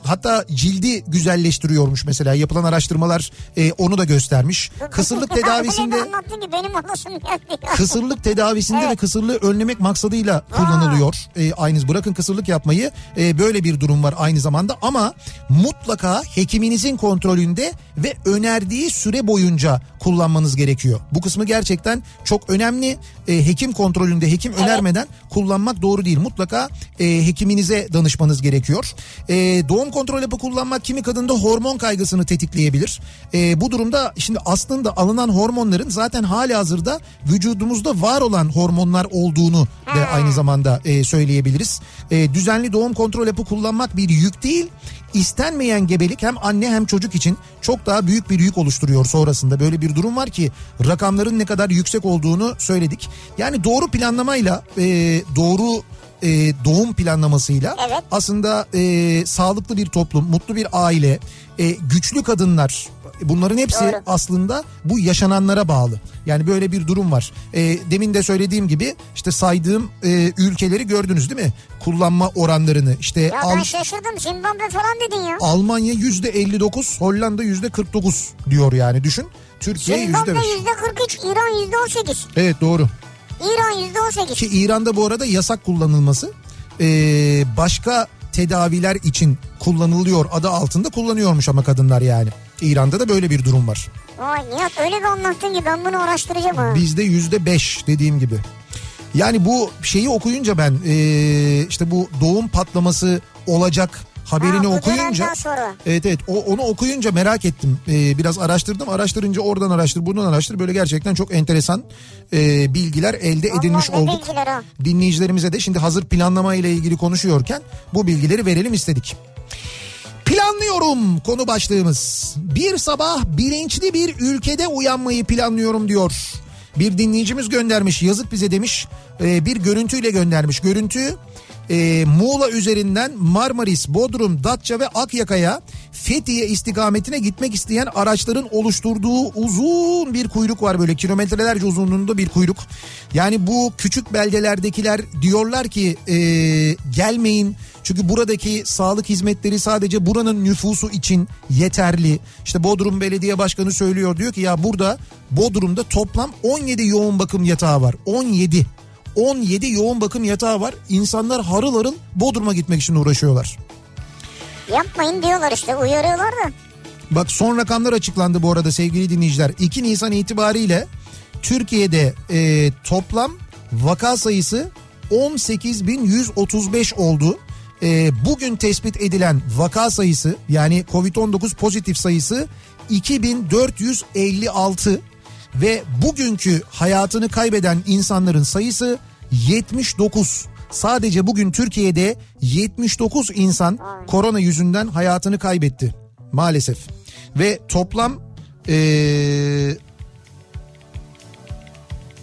hatta cildi güzelleştiriyormuş mesela yapılan araştırmalar e, onu da göstermiş. Kısırlık tedavisinde ki benim anlasım geldi ya. kısırlık tedavisinde Evet. ve kısırlığı önlemek maksadıyla kullanılıyor. E, aynı bırakın kısırlık yapmayı e, böyle bir durum var aynı zamanda ama mutlaka hekiminizin kontrolünde ve önerdiği süre boyunca kullanmanız gerekiyor. Bu kısmı gerçekten çok önemli. E, hekim kontrolünde hekim önermeden kullanmak doğru değil. Mutlaka e, hekiminize danışmanız gerekiyor. E, doğum kontrol hapı kullanmak kimi kadında hormon kaygısını tetikleyebilir. E, bu durumda şimdi aslında alınan hormonların zaten hali hazırda vücudumuzda var olan hormonlar olduğunu da aynı zamanda e, söyleyebiliriz. E, düzenli doğum kontrol hapı kullanmak bir yük değil. İstenmeyen gebelik hem anne hem çocuk için çok daha büyük bir yük oluşturuyor sonrasında. Böyle bir durum var ki rakamların ne kadar yüksek olduğunu söyledik. Yani doğru planlamayla e, doğru e, doğum planlamasıyla Evet. aslında e, sağlıklı bir toplum, mutlu bir aile, e, güçlü kadınlar bunların hepsi Doğru. aslında bu yaşananlara bağlı. Yani böyle bir durum var. E, demin de söylediğim gibi işte saydığım e, ülkeleri gördünüz değil mi? Kullanma oranlarını işte Ya Al- ben şaşırdım. Zimbabwe falan dedin ya. Almanya yüzde 59, Hollanda yüzde 49 diyor yani düşün. Türkiye yüzde Zimbabwe 5. yüzde 43, İran yüzde 18. Evet doğru. İran yüzde 18. Ki İran'da bu arada yasak kullanılması ee, başka tedaviler için kullanılıyor adı altında kullanıyormuş ama kadınlar yani. İran'da da böyle bir durum var. Vay Nihat öyle bir anlattın ki ben bunu araştıracağım ha. Bizde yüzde beş dediğim gibi. Yani bu şeyi okuyunca ben ee, işte bu doğum patlaması olacak haberini Ha, okuyunca sonra. evet evet o, onu okuyunca merak ettim Ee, biraz araştırdım araştırınca oradan araştır buradan araştır böyle gerçekten çok enteresan ee, bilgiler elde edilmiş Allah ne olduk dinleyicilerimize de şimdi hazır planlama ile ilgili konuşuyorken bu bilgileri verelim istedik. Planlıyorum konu başlığımız. Bir sabah bilinçli bir ülkede uyanmayı planlıyorum diyor. Bir dinleyicimiz göndermiş yazık bize demiş Ee, bir görüntüyle göndermiş. Görüntü e, Muğla üzerinden Marmaris, Bodrum, Datça ve Akyaka'ya Fethiye istikametine gitmek isteyen araçların oluşturduğu uzun bir kuyruk var böyle kilometrelerce uzunluğunda bir kuyruk. Yani bu küçük beldelerdekiler diyorlar ki e, gelmeyin çünkü buradaki sağlık hizmetleri sadece buranın nüfusu için yeterli. İşte Bodrum Belediye Başkanı söylüyor diyor ki ya burada Bodrum'da toplam 17 yoğun bakım yatağı var. 17. 17 yoğun bakım yatağı var. İnsanlar harıl harıl Bodrum'a gitmek için uğraşıyorlar. Yapmayın diyorlar işte uyarıyorlar da. Bak son rakamlar açıklandı bu arada sevgili dinleyiciler. 2 Nisan itibariyle Türkiye'de e, toplam vaka sayısı 18.135 oldu. e, bugün tespit edilen vaka sayısı yani Covid-19 pozitif sayısı 2456 ve bugünkü hayatını kaybeden insanların sayısı 79. Sadece bugün Türkiye'de 79 insan korona yüzünden hayatını kaybetti maalesef. Ve toplam eee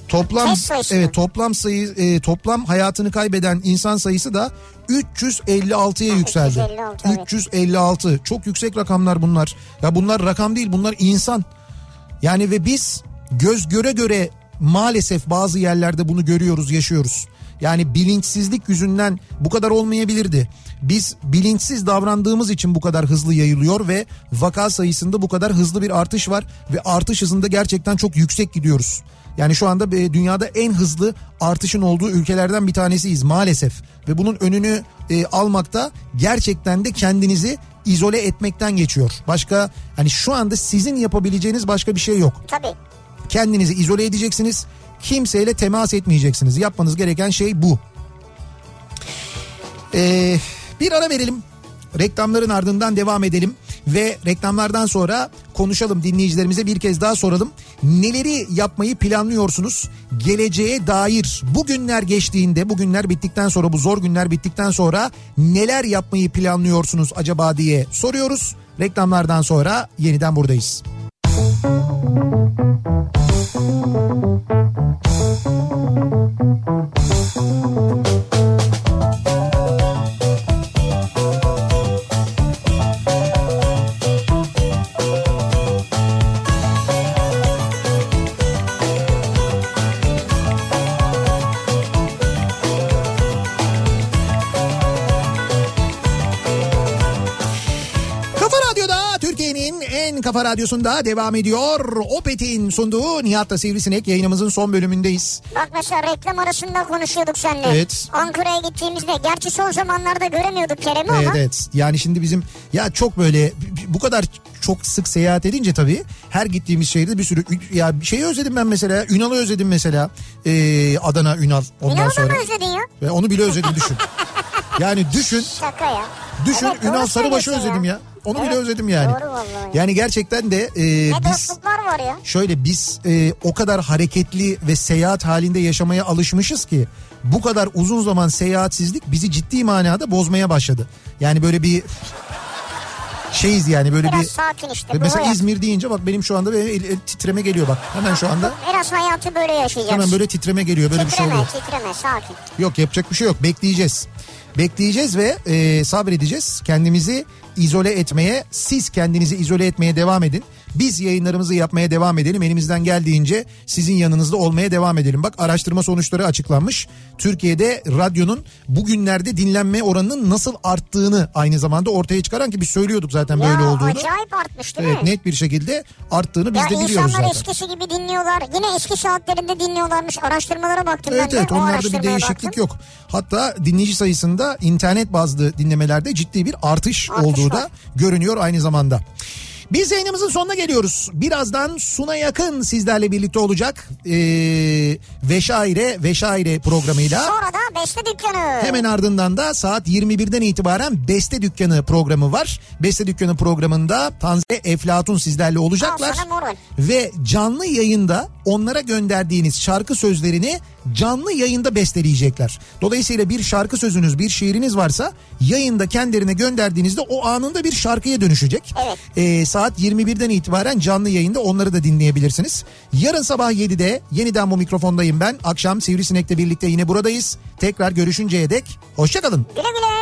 Toplam evet toplam sayı e, toplam hayatını kaybeden insan sayısı da 356'ya yükseldi. 356, evet. 356. Çok yüksek rakamlar bunlar. Ya bunlar rakam değil, bunlar insan. Yani ve biz göz göre göre maalesef bazı yerlerde bunu görüyoruz, yaşıyoruz. Yani bilinçsizlik yüzünden bu kadar olmayabilirdi. Biz bilinçsiz davrandığımız için bu kadar hızlı yayılıyor ve vaka sayısında bu kadar hızlı bir artış var ve artış hızında gerçekten çok yüksek gidiyoruz. Yani şu anda e, dünyada en hızlı artışın olduğu ülkelerden bir tanesiyiz maalesef. Ve bunun önünü e, almakta gerçekten de kendinizi izole etmekten geçiyor. Başka hani şu anda sizin yapabileceğiniz başka bir şey yok. Tabii. Kendinizi izole edeceksiniz. Kimseyle temas etmeyeceksiniz. Yapmanız gereken şey bu. Ee, bir ara verelim. Reklamların ardından devam edelim ve reklamlardan sonra konuşalım dinleyicilerimize bir kez daha soralım. Neleri yapmayı planlıyorsunuz? Geleceğe dair bugünler geçtiğinde, bugünler bittikten sonra bu zor günler bittikten sonra neler yapmayı planlıyorsunuz acaba diye soruyoruz. Reklamlardan sonra yeniden buradayız. Kafa radyosunda devam ediyor. Opet'in sunduğu Nihat'la Sivrisinek yayınımızın son bölümündeyiz. Bak mesela reklam arasında konuşuyorduk seninle. Evet. Ankara'ya gittiğimizde. Gerçi son zamanlarda göremiyorduk Kerem'i Evet ama. evet yani şimdi bizim ya çok böyle bu kadar çok sık seyahat edince tabii her gittiğimiz şehirde bir sürü ya şeyi özledim ben mesela Ünal'ı özledim mesela Ee, Adana Ünal ondan İnanın sonra mı özledin ya? ve onu bile özledim düşün. Yani düşün Şaka ya. düşün Evet, Ünal Sarıbaş'ı özledim ya. Onu bile Evet, özledim yani. Doğru vallahi. Yani gerçekten de e, ne biz var ya. şöyle biz e, o kadar hareketli ve seyahat halinde yaşamaya alışmışız ki bu kadar uzun zaman seyahatsizlik bizi ciddi manada bozmaya başladı. Yani böyle bir şeyiz yani böyle Biraz bir sakin işte. Mesela hayat. İzmir deyince bak benim şu anda el- el titreme geliyor bak. Hemen şu anda Biraz hayatı böyle yaşayacaksın. hemen böyle titreme geliyor böyle bir şey titreme, oluyor. titreme, sakin. Yok yapacak bir şey yok bekleyeceğiz. Bekleyeceğiz ve e, sabredeceğiz. Kendimizi izole etmeye, siz kendinizi izole etmeye devam edin. Biz yayınlarımızı yapmaya devam edelim. Elimizden geldiğince sizin yanınızda olmaya devam edelim. Bak araştırma sonuçları açıklanmış. Türkiye'de radyonun bugünlerde dinlenme oranının nasıl arttığını aynı zamanda ortaya çıkaran ki biz söylüyorduk zaten böyle ya olduğunu. acayip artmış değil Evet mi? net bir şekilde arttığını biz ya de biliyoruz insanlar zaten. eskisi gibi dinliyorlar. Yine eski saatlerinde dinliyorlarmış. Araştırmalara baktım Evet ben de. evet onlarda bir değişiklik baktım. yok. Hatta dinleyici sayısında internet bazlı dinlemelerde ciddi bir artış, Artış olduğu var. da görünüyor aynı zamanda. Biz yayınımızın sonuna geliyoruz. Birazdan Suna Yakın sizlerle birlikte olacak. Ee, Veşaire Veşaire programıyla. Sonra da Beste Dükkanı. Hemen ardından da saat 21'den itibaren Beste Dükkanı programı var. Beste Dükkanı programında Tanze Eflatun sizlerle olacaklar. Moral. Ve canlı yayında onlara gönderdiğiniz şarkı sözlerini canlı yayında besteleyecekler. Dolayısıyla bir şarkı sözünüz, bir şiiriniz varsa yayında kendilerine gönderdiğinizde o anında bir şarkıya dönüşecek. Evet. Ee, saat 21'den itibaren canlı yayında onları da dinleyebilirsiniz. Yarın sabah 7'de yeniden bu mikrofondayım ben. Akşam Sivrisinek'le birlikte yine buradayız. Tekrar görüşünceye dek hoşçakalın. Güle güle.